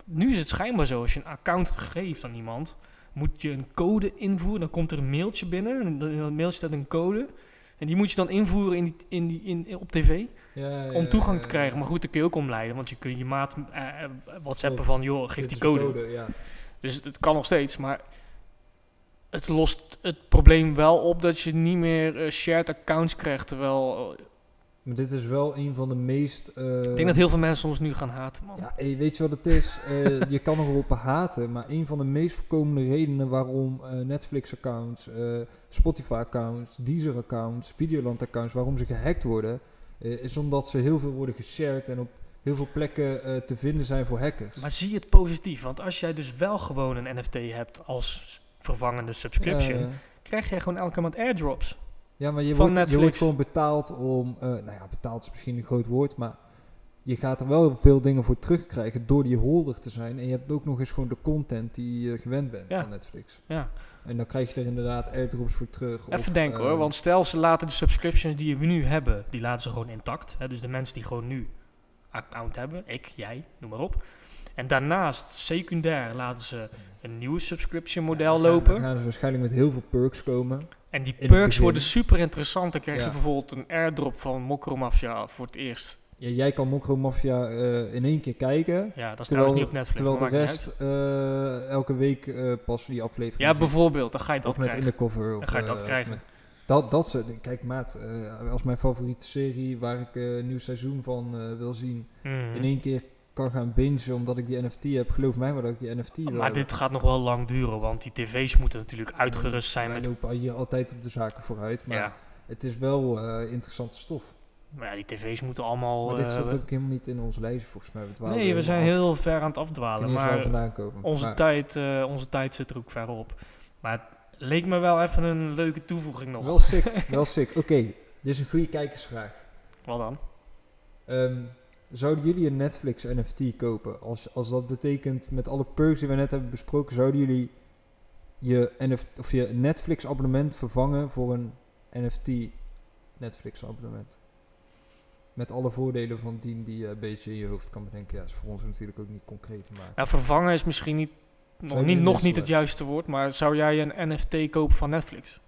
nu is het schijnbaar zo, als je een account geeft aan iemand, moet je een code invoeren. Dan komt er een mailtje binnen en in dat mailtje staat een code. En die moet je dan invoeren in die, in die, in, op tv Ja, ja, om toegang ja, te krijgen. Maar goed, dat kun je ook omleiden, want je kunt je maat eh, whatsappen van, joh, geef die de code. ja. Dus het, het kan nog steeds, maar het lost het probleem wel op dat je niet meer eh, shared accounts krijgt. Terwijl eh, Maar dit is wel een van de meest... eh, ik denk dat heel veel mensen ons nu gaan haten, man. Ja, hey, weet je wat het is? Je kan erop haten, maar een van de meest voorkomende redenen waarom Netflix-accounts, Spotify-accounts, Deezer-accounts, Videoland-accounts, waarom ze gehackt worden, is omdat ze heel veel worden geshared en op heel veel plekken te vinden zijn voor hackers. Maar zie het positief, want als jij dus wel gewoon een NFT hebt als vervangende subscription, Eh, krijg jij gewoon elke maand airdrops. ja, maar je van wordt, je wordt gewoon betaald om, eh, nou ja, betaald is misschien een groot woord, maar je gaat er wel veel dingen voor terugkrijgen door die holder te zijn. En je hebt ook nog eens gewoon de content die je gewend bent Ja. van Netflix. Ja. En dan krijg je er inderdaad airdrops voor terug. Even of, denken eh, hoor, want stel ze laten de subscriptions die we nu hebben, die laten ze gewoon intact. Hè? Dus de mensen die gewoon nu account hebben, ik, jij, noem maar op. En daarnaast, secundair, laten ze een nieuwe subscription model lopen. Dan gaan ze waarschijnlijk met heel veel perks komen. En die perks worden super interessant. Dan krijg je bijvoorbeeld een airdrop van Mokromafia voor het eerst. Ja, jij kan Mokro Mafia eh, in één keer kijken. Ja, dat is Terwijl- trouwens niet op Netflix. Terwijl de rest eh, elke week eh, pas die aflevering. Ja, bijvoorbeeld, dan ga je dat Of met krijgen. in de cover. Of, Dan ga je dat krijgen. met- dat, dat ze, kijk maat, als mijn favoriete serie waar ik een nieuw seizoen van wil zien, Mhm. in één keer kan gaan bingen omdat ik die NFT heb. Geloof mij maar dat ik die NFT wil Maar dit gaat nog wel lang duren, want die tv's moeten natuurlijk uitgerust zijn Wij met... lopen hier altijd op de zaken vooruit, maar Ja, het is wel eh, interessante stof. maar ja, die tv's moeten allemaal... Maar dit eh, zat ook helemaal niet in ons lijstje volgens mij. dwalen nee, we zijn af. heel ver aan het afdwalen, we maar vandaan komen. onze, Maar- tijd, eh, onze tijd zit er ook ver op. Maar het leek me wel even een leuke toevoeging nog. Wel sick, wel sick. Oké, dit is een goede kijkersvraag. Wat dan? Ehm, zouden jullie een Netflix NFT kopen? Als, als dat betekent, met alle perks die we net hebben besproken, zouden jullie je, NF, of je Netflix abonnement vervangen voor een NFT Netflix abonnement? Met alle voordelen van dien die je een beetje in je hoofd kan bedenken. Ja, is voor ons natuurlijk ook niet concreet te maken. Nou, vervangen is misschien niet, nog, niet, nog niet het juiste woord, maar zou jij een NFT kopen van Netflix?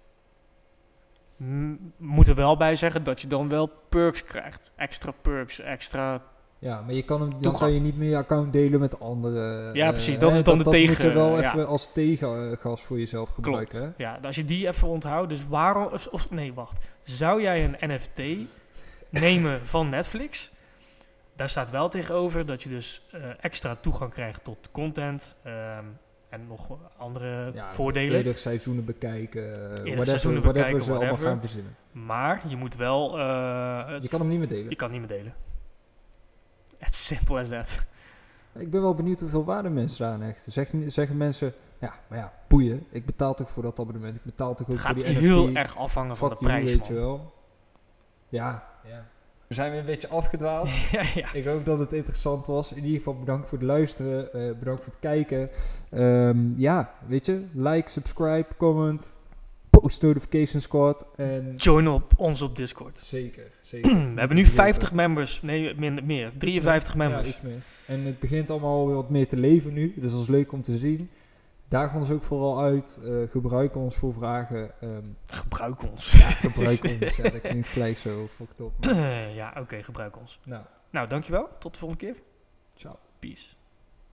Moet er wel bij zeggen dat je dan wel perks krijgt. Extra perks, extra... Ja, maar je kan hem, dan kan je niet meer je account delen met anderen. Ja, eh, precies, dat hè, is dan de dat moet je tegen- wel ja. even als tegengas voor jezelf gebruiken. Klopt. Hè? Ja, als je die even onthoudt. Dus waarom... Of, of- nee, wacht. Zou jij een NFT nemen van Netflix? Daar staat wel tegenover dat je dus eh, extra toegang krijgt tot content... ehm, en nog andere Ja, voordelen. Eerder seizoenen bekijken. eh, whatever, seizoenen whatever bekijken, ze allemaal gaan verzinnen. Maar je moet wel... eh, het Je kan hem niet meer delen. Je kan niet meer delen. It's simple as that. Ik ben wel benieuwd hoeveel waarde mensen daar aan hechten. Zeg, zeggen mensen, ja, maar ja, boeien. Ik betaal toch voor dat abonnement. Ik betaal toch ook Het gaat voor die NFT. heel erg afhangen van de prijs, weet je man. wel. Ja, ja. We zijn weer een beetje afgedwaald. ja, ja. Ik hoop dat het interessant was. In ieder geval bedankt voor het luisteren. eh, bedankt voor het kijken. Ehm, ja, weet je, like, subscribe, comment. Post Notification Squad. En Join op ons op Discord. zeker, zeker. We hebben nu 50 members. Nee, minder, meer. 53 members. Ja, iets meer. En het begint allemaal weer wat meer te leven nu. Dus dat is leuk om te zien. Daag ons ook vooral uit. eh, gebruik ons voor vragen. ehm, Gebruik ons. gebruik ons. Ja, dat klinkt gelijk zo fucked up. maar- ja, oké, gebruik ons. Nou, Nou, dankjewel. Tot de volgende keer. ciao. Peace.